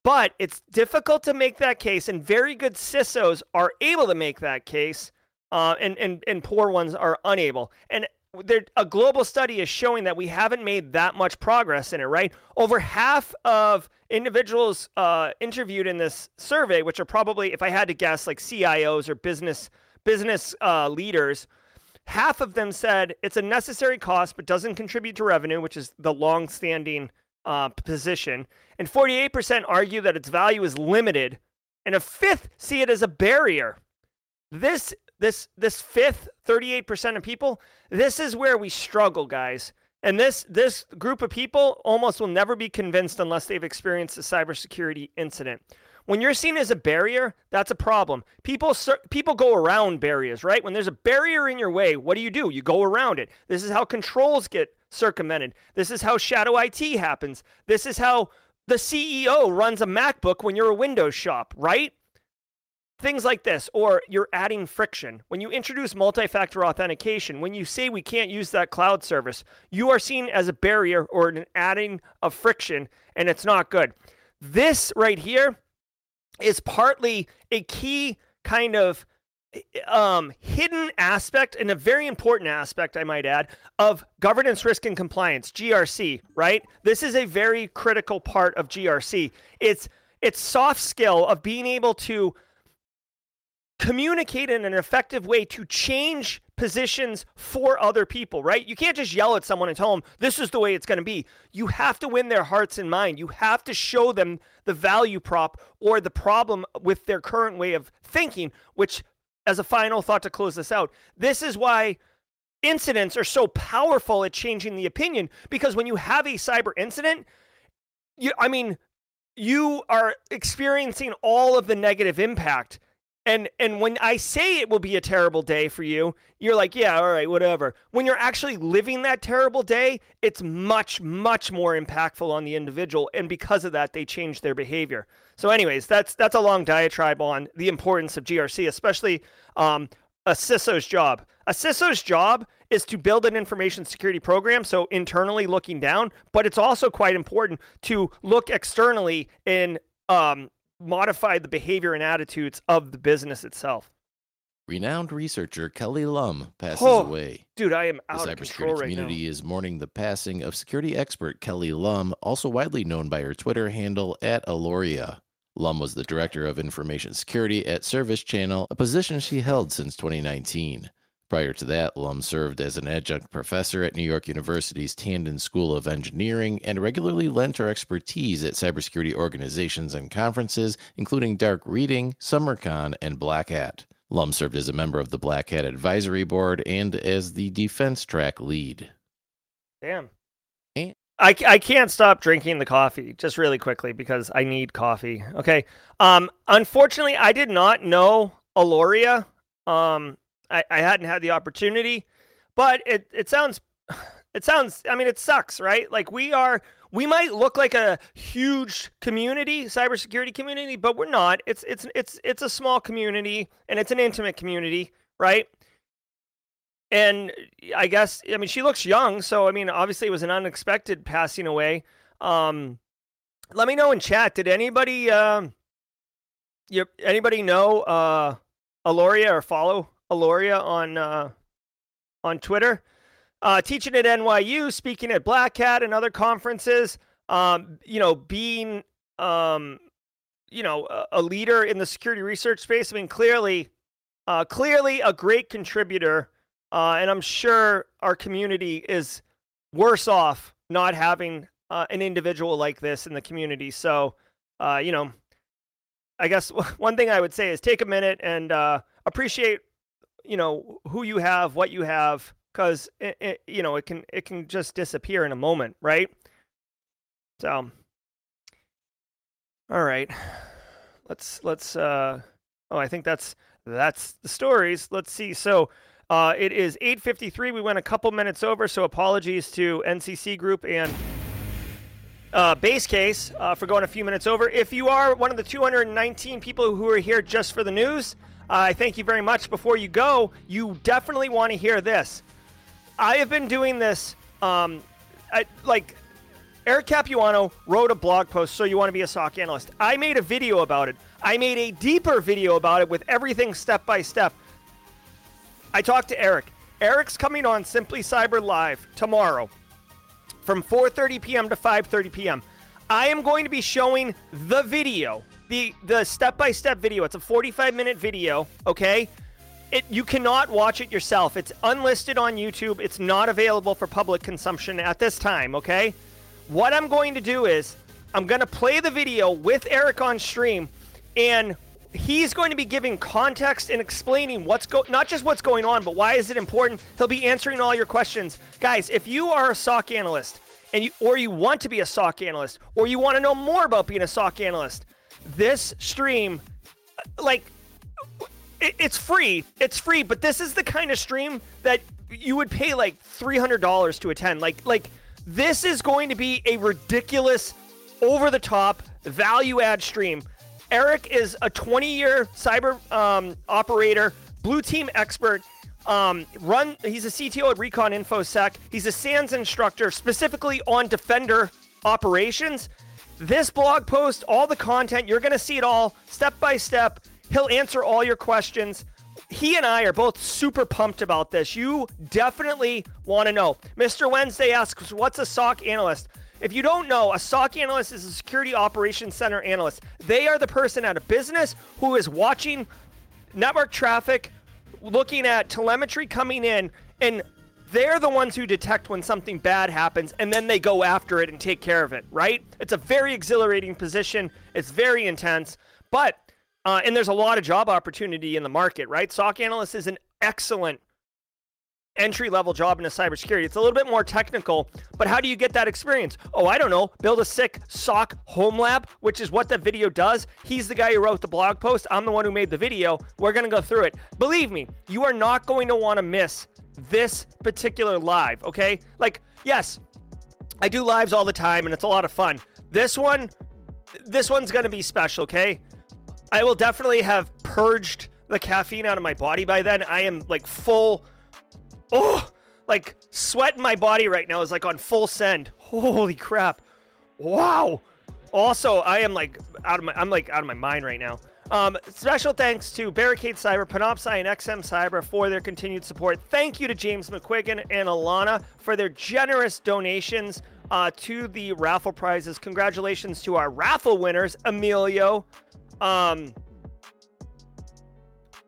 But it's difficult to make that case, and very good CISOs are able to make that case uh, and, and, and poor ones are unable. And there, a global study is showing that we haven't made that much progress in it, right? Over half of individuals uh, interviewed in this survey, which are probably, if I had to guess, like CIOs or business business uh, leaders, half of them said it's a necessary cost but doesn't contribute to revenue, which is the long-standing uh, position. And 48% argue that its value is limited, and a fifth see it as a barrier. This this this fifth 38% of people, this is where we struggle, guys. And this this group of people almost will never be convinced unless they've experienced a cybersecurity incident. When you're seen as a barrier, that's a problem. People people go around barriers, right? When there's a barrier in your way, what do you do? You go around it. This is how controls get circumvented. This is how shadow IT happens. This is how the CEO runs a MacBook when you're a Windows shop, right? Things like this, or you're adding friction. When you introduce multi factor authentication, when you say we can't use that cloud service, you are seen as a barrier or an adding of friction, and it's not good. This right here is partly a key kind of um, hidden aspect and a very important aspect, I might add, of governance, risk, and compliance, GRC, right? This is a very critical part of GRC. It's it's soft skill of being able to communicate in an effective way to change positions for other people, right? You can't just yell at someone and tell them this is the way it's going to be. You have to win their hearts and mind. You have to show them the value prop or the problem with their current way of thinking, which, as a final thought to close this out, this is why incidents are so powerful at changing the opinion because when you have a cyber incident, you, I mean, you are experiencing all of the negative impact and and when I say it will be a terrible day for you, you're like, yeah, all right, whatever. When you're actually living that terrible day, it's much much more impactful on the individual and because of that they change their behavior. So anyways, that's that's a long diatribe on the importance of GRC, especially um, a CISO's job. A CISO's job is to build an information security program, so internally looking down, but it's also quite important to look externally in um, modify the behavior and attitudes of the business itself. Renowned researcher Kelly Lum passes Oh, away. Dude, I am The out of control right now. community is mourning the passing of security expert Kelly Lum, also widely known by her Twitter handle at Aloria. Lum was the director of information security at Service Channel, a position she held since 2019. Prior to that, Lum served as an adjunct professor at New York University's Tandon School of Engineering and regularly lent her expertise at cybersecurity organizations and conferences, including Dark Reading, SummerCon, and Black Hat. Lum served as a member of the Black Hat Advisory Board and as the defense track lead. Damn. I, I can't stop drinking the coffee just really quickly because I need coffee. Okay. Um, unfortunately, I did not know Aloria. Um, I, I hadn't had the opportunity, but it, it sounds, it sounds, I mean, it sucks, right? Like we are, we might look like a huge community, cybersecurity community, but we're not. It's, it's, it's, it's a small community and it's an intimate community, right? and I guess I mean she looks young, so I mean obviously it was an unexpected passing away. Um, let me know in chat. Did anybody um, you anybody know uh, Aloria or follow Aloria on uh, on Twitter? Uh, teaching at NYU, speaking at Black Hat and other conferences. Um, you know, being um, you know a, leader in the security research space. I mean, clearly, uh, clearly a great contributor uh, and I'm sure our community is worse off not having uh, an individual like this in the community. So, uh, you know, I guess one thing I would say is take a minute and uh, appreciate, you know, who you have, what you have, because you know it can it can just disappear in a moment, right? So, all right, let's let's. Uh, oh, I think that's that's the stories. Let's see. So. Uh, it is 8:53. We went a couple minutes over, so apologies to NCC Group and uh, Base Case uh, for going a few minutes over. If you are one of the 219 people who are here just for the news, I thank you very much. Before you go, you definitely want to hear this. I have been doing this, um, I, like Eric Capuano wrote a blog post, so you want to be a SOC analyst. I made a video about it. I made a deeper video about it with everything step by step. I talked to Eric. Eric's coming on Simply Cyber Live tomorrow from 4:30 p.m. to 5:30 p.m. I am going to be showing the video, the the step-by-step video. It's a 45-minute video, okay? It you cannot watch it yourself. It's unlisted on YouTube. It's not available for public consumption at this time, okay? What I'm going to do is I'm going to play the video with Eric on stream and he's going to be giving context and explaining what's go not just what's going on, but why is it important. He'll be answering all your questions. Guys, if you are a SOC analyst and you or you want to be a SOC analyst or you want to know more about being a SOC analyst, this stream like it, it's free. It's free, but this is the kind of stream that you would pay like $300 to attend. Like like this is going to be a ridiculous over the top value add stream Eric is a 20 year cyber um, operator, blue team expert. Um, run. He's a CTO at Recon InfoSec. He's a SANS instructor specifically on Defender operations. This blog post, all the content, you're going to see it all step by step. He'll answer all your questions. He and I are both super pumped about this. You definitely want to know. Mr. Wednesday asks, What's a SOC analyst? If you don't know, a SOC analyst is a security operations center analyst. They are the person at a business who is watching network traffic, looking at telemetry coming in, and they're the ones who detect when something bad happens and then they go after it and take care of it, right? It's a very exhilarating position. It's very intense, but uh, and there's a lot of job opportunity in the market, right? SOC analyst is an excellent entry level job into cybersecurity. It's a little bit more technical, but how do you get that experience? Oh, I don't know. Build a sick SOC home lab, which is what the video does. He's the guy who wrote the blog post. I'm the one who made the video. We're going to go through it. Believe me, you are not going to want to miss this particular live, okay? Like, yes, I do lives all the time and it's a lot of fun. This one, this one's going to be special, okay? I will definitely have purged the caffeine out of my body by then. I am like full oh, like sweat in my body right now is like on full send. Holy crap! Wow. Also, I am like out of my I'm like out of my mind right now. Um, special thanks to Barricade Cyber, Panoptcy, and XM Cyber for their continued support. Thank you to James McQuiggan and Alana for their generous donations uh, to the raffle prizes. Congratulations to our raffle winners, Emilio. Um,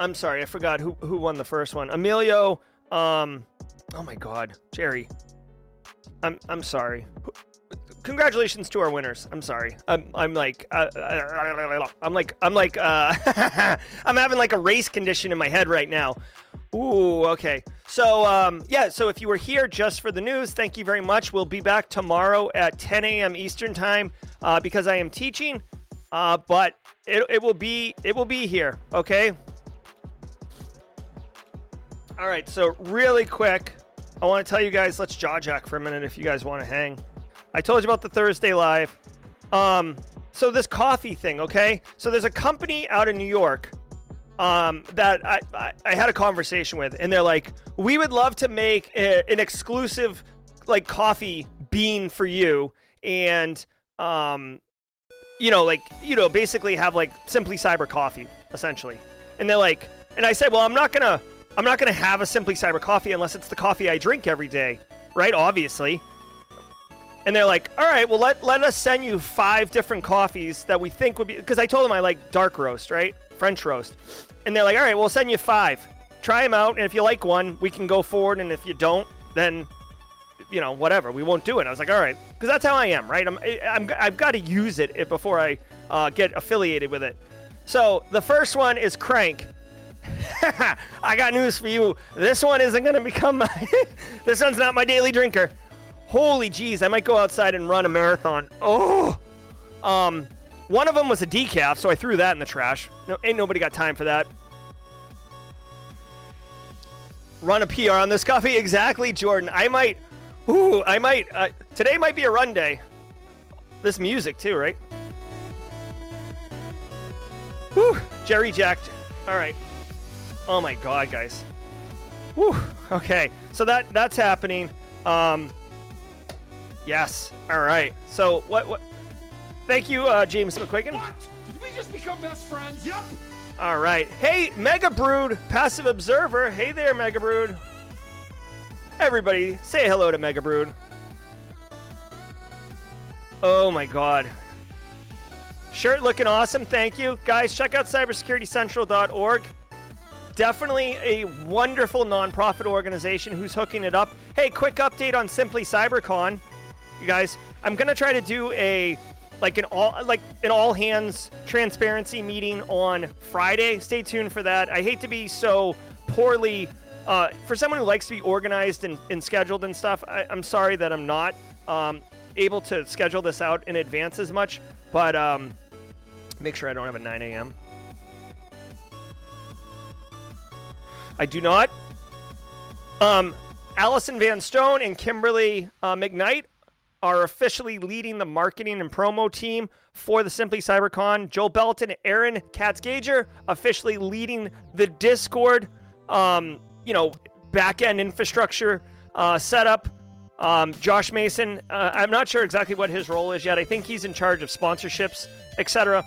I'm sorry, I forgot who who won the first one. Emilio, um, oh my God, Jerry. I'm I'm sorry. Congratulations to our winners. I'm sorry. I'm I'm like uh, I'm like I'm like uh, I'm having like a race condition in my head right now. Ooh, okay. So, um, yeah, so if you were here just for the news, thank you very much. We'll be back tomorrow at 10 a.m. Eastern time uh, because I am teaching, uh, but it, it will be it will be here. Okay. All right. So really quick, I want to tell you guys. Let's jaw jack for a minute if you guys want to hang. I told you about the Thursday live. Um, so this coffee thing, okay? So there's a company out in New York um, that I, I, I had a conversation with, and they're like, we would love to make a, an exclusive like coffee bean for you, and um, you know, like you know, basically have like Simply Cyber coffee essentially. And they're like, and I said, well, I'm not gonna, I'm not gonna have a Simply Cyber coffee unless it's the coffee I drink every day, right? Obviously. And they're like, all right, well, let, let us send you five different coffees that we think would be, because I told them I like dark roast, right? French roast. And they're like, all right, we'll send you five. Try them out. And if you like one, we can go forward. And if you don't, then, you know, whatever. We won't do it. I was like, all right. Because that's how I am, right? I'm, I'm, I've got to use it before I uh, get affiliated with it. So the first one is Crank. I got news for you. This one isn't going to become my. this one's not my daily drinker. Holy jeez, I might go outside and run a marathon. Oh, um, one of them was a decaf, so I threw that in the trash. No, ain't nobody got time for that. Run a PR on this coffee, exactly, Jordan. I might, ooh, I might. Uh, today might be a run day. This music too, right? Whew, Jerry jacked. All right. Oh my God, guys. Whew. Okay, so that that's happening. Um, Yes. All right. So what? What? Thank you, uh, James McQuiggan. What? Did we just become best friends? Yep. All right. Hey, Mega Brood, passive observer. Hey there, Mega Brood. Everybody, say hello to Mega Brood. Oh my God. Shirt looking awesome. Thank you, guys. Check out cybersecuritycentral.org. Definitely a wonderful nonprofit organization who's hooking it up. Hey, quick update on Simply CyberCon you guys. I'm gonna try to do a like an all like an all hands transparency meeting on Friday. Stay tuned for that. I hate to be so poorly uh, for someone who likes to be organized and, and scheduled and stuff. I, am sorry that I'm not um, able to schedule this out in advance as much, but um, make sure I don't have a 9 a.m. I do not. Um, Allison Van Stone and Kimberly uh, McKnight are officially leading the marketing and promo team for the Simply CyberCon. Joel Belton, Aaron Katzgager officially leading the Discord, um, you know, back end infrastructure uh, setup. Um, Josh Mason, uh, I'm not sure exactly what his role is yet. I think he's in charge of sponsorships, etc.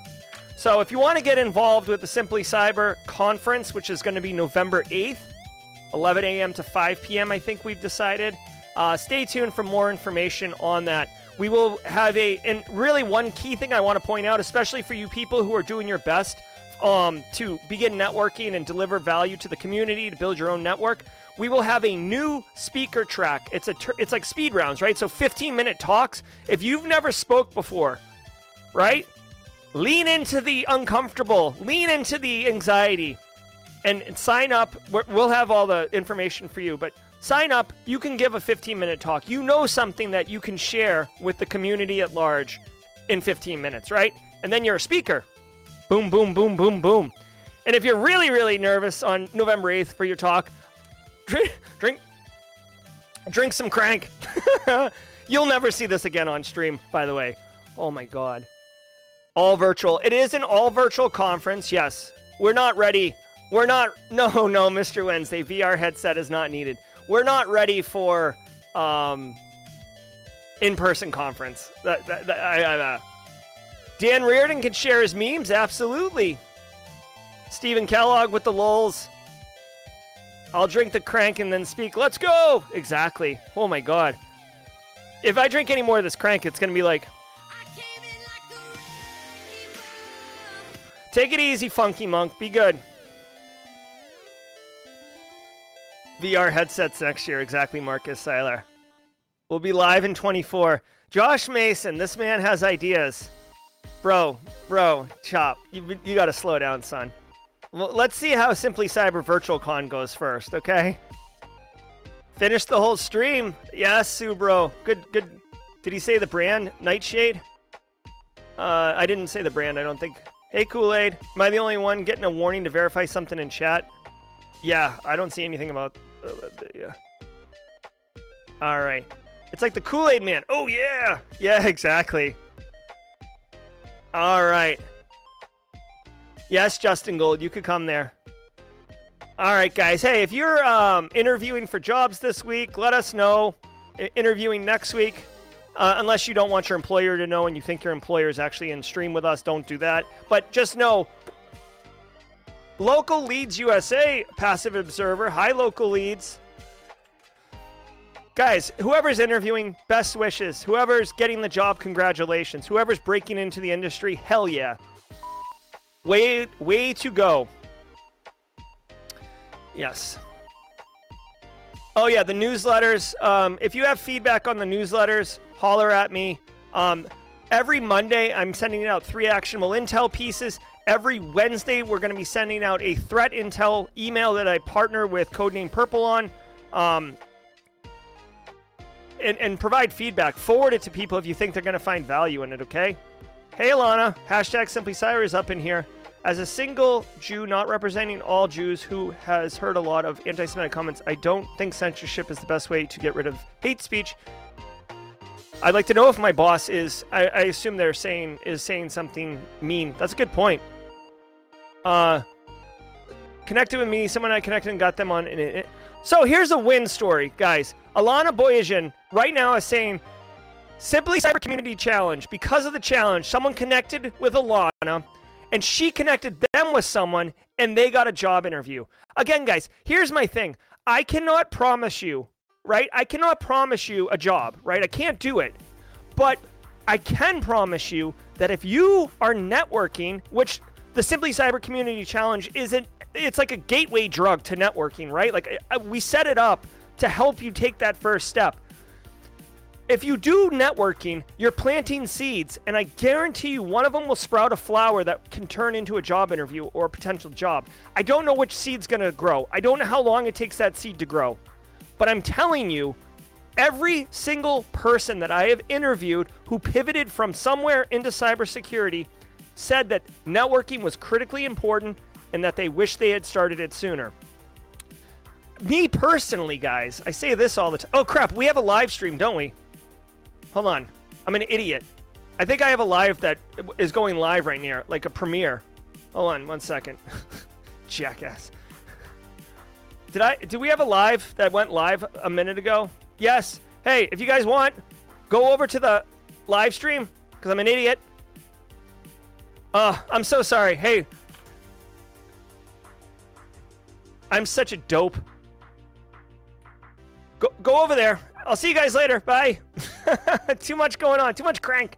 So if you want to get involved with the Simply Cyber conference, which is going to be November 8th, 11 a.m. to 5 p.m., I think we've decided. Uh, stay tuned for more information on that. We will have a, and really one key thing I want to point out, especially for you people who are doing your best um, to begin networking and deliver value to the community to build your own network. We will have a new speaker track. It's a, it's like speed rounds, right? So 15 minute talks. If you've never spoke before, right? Lean into the uncomfortable, lean into the anxiety, and, sign up. We'll have all the information for you, but Sign up, you can give a 15 minute talk. You know something that you can share with the community at large in 15 minutes, right? And then you're a speaker. Boom, boom, boom, boom, boom. And if you're really, really nervous on November 8th for your talk, drink, drink, drink some crank. You'll never see this again on stream, by the way. Oh my God. All virtual. It is an all virtual conference, yes. We're not ready. We're not. No, no, Mr. Wednesday. VR headset is not needed we're not ready for um, in-person conference. That, that, that I, I, uh, Dan Reardon can share his memes, absolutely. Stephen Kellogg with the lulls. I'll drink the crank and then speak. Let's go! Exactly. Oh my god. If I drink any more of this crank, it's gonna be like. Take it easy, Funky Monk. Be good. VR headsets next year. Exactly, Marcus Seiler. We'll be live in 24. Josh Mason, this man has ideas. Bro, bro, chop. You, you got to slow down, son. Let's see how Simply Cyber Virtual Con goes first, okay? Finish the whole stream. Yes, Subro. Good, good. Did he say the brand? Nightshade? Uh, I didn't say the brand, I don't think. Hey, Kool Aid. Am I the only one getting a warning to verify something in chat? Yeah, I don't see anything about. Uh, yeah. All right. It's like the Kool Aid Man. Oh, yeah. Yeah, exactly. All right. Yes, Justin Gold, you could come there. All right, guys. Hey, if you're um, interviewing for jobs this week, let us know. Interviewing next week, uh, unless you don't want your employer to know and you think your employer is actually in stream with us, don't do that. But just know Local Leads USA, passive observer. Hi, Local Leads. Guys, whoever's interviewing, best wishes. Whoever's getting the job, congratulations. Whoever's breaking into the industry, hell yeah. Way, way to go. Yes. Oh yeah, the newsletters. Um, if you have feedback on the newsletters, holler at me. Um, every Monday, I'm sending out three actionable intel pieces. Every Wednesday, we're going to be sending out a threat intel email that I partner with Codename Purple on. Um, and, and provide feedback. Forward it to people if you think they're going to find value in it, okay? Hey, Alana. Hashtag Simply Cyber is up in here. As a single Jew not representing all Jews who has heard a lot of anti Semitic comments, I don't think censorship is the best way to get rid of hate speech. I'd like to know if my boss is, I, I assume they're saying, is saying something mean. That's a good point. Uh, connected with me, someone I connected and got them on. And it, so here's a win story, guys. Alana Boyajian right now is saying, Simply Cyber Community Challenge. Because of the challenge, someone connected with Alana and she connected them with someone and they got a job interview. Again, guys, here's my thing I cannot promise you, right? I cannot promise you a job, right? I can't do it. But I can promise you that if you are networking, which the Simply Cyber Community Challenge isn't, it's like a gateway drug to networking, right? Like we set it up to help you take that first step if you do networking, you're planting seeds, and I guarantee you one of them will sprout a flower that can turn into a job interview or a potential job. I don't know which seed's to grow. I don't know how long it takes that seed to grow. But I'm telling you, every single person that I have interviewed who pivoted from somewhere into cybersecurity said that networking was critically important and that they wish they had started it sooner. Me personally, guys, I say this all the time. Oh, crap, we have a live stream, don't we? Hold on. I'm an idiot. I think I have a live that is going live right now, like a premiere. Hold on one second. Jackass. Did I did we have a live that went live a minute ago? Yes. Hey, if you guys want, go over to the live stream because I'm an idiot. Uh, I'm so sorry. Hey. I'm such a dope. Go go over there. I'll see you guys later. Bye. too much going on. Too much crank.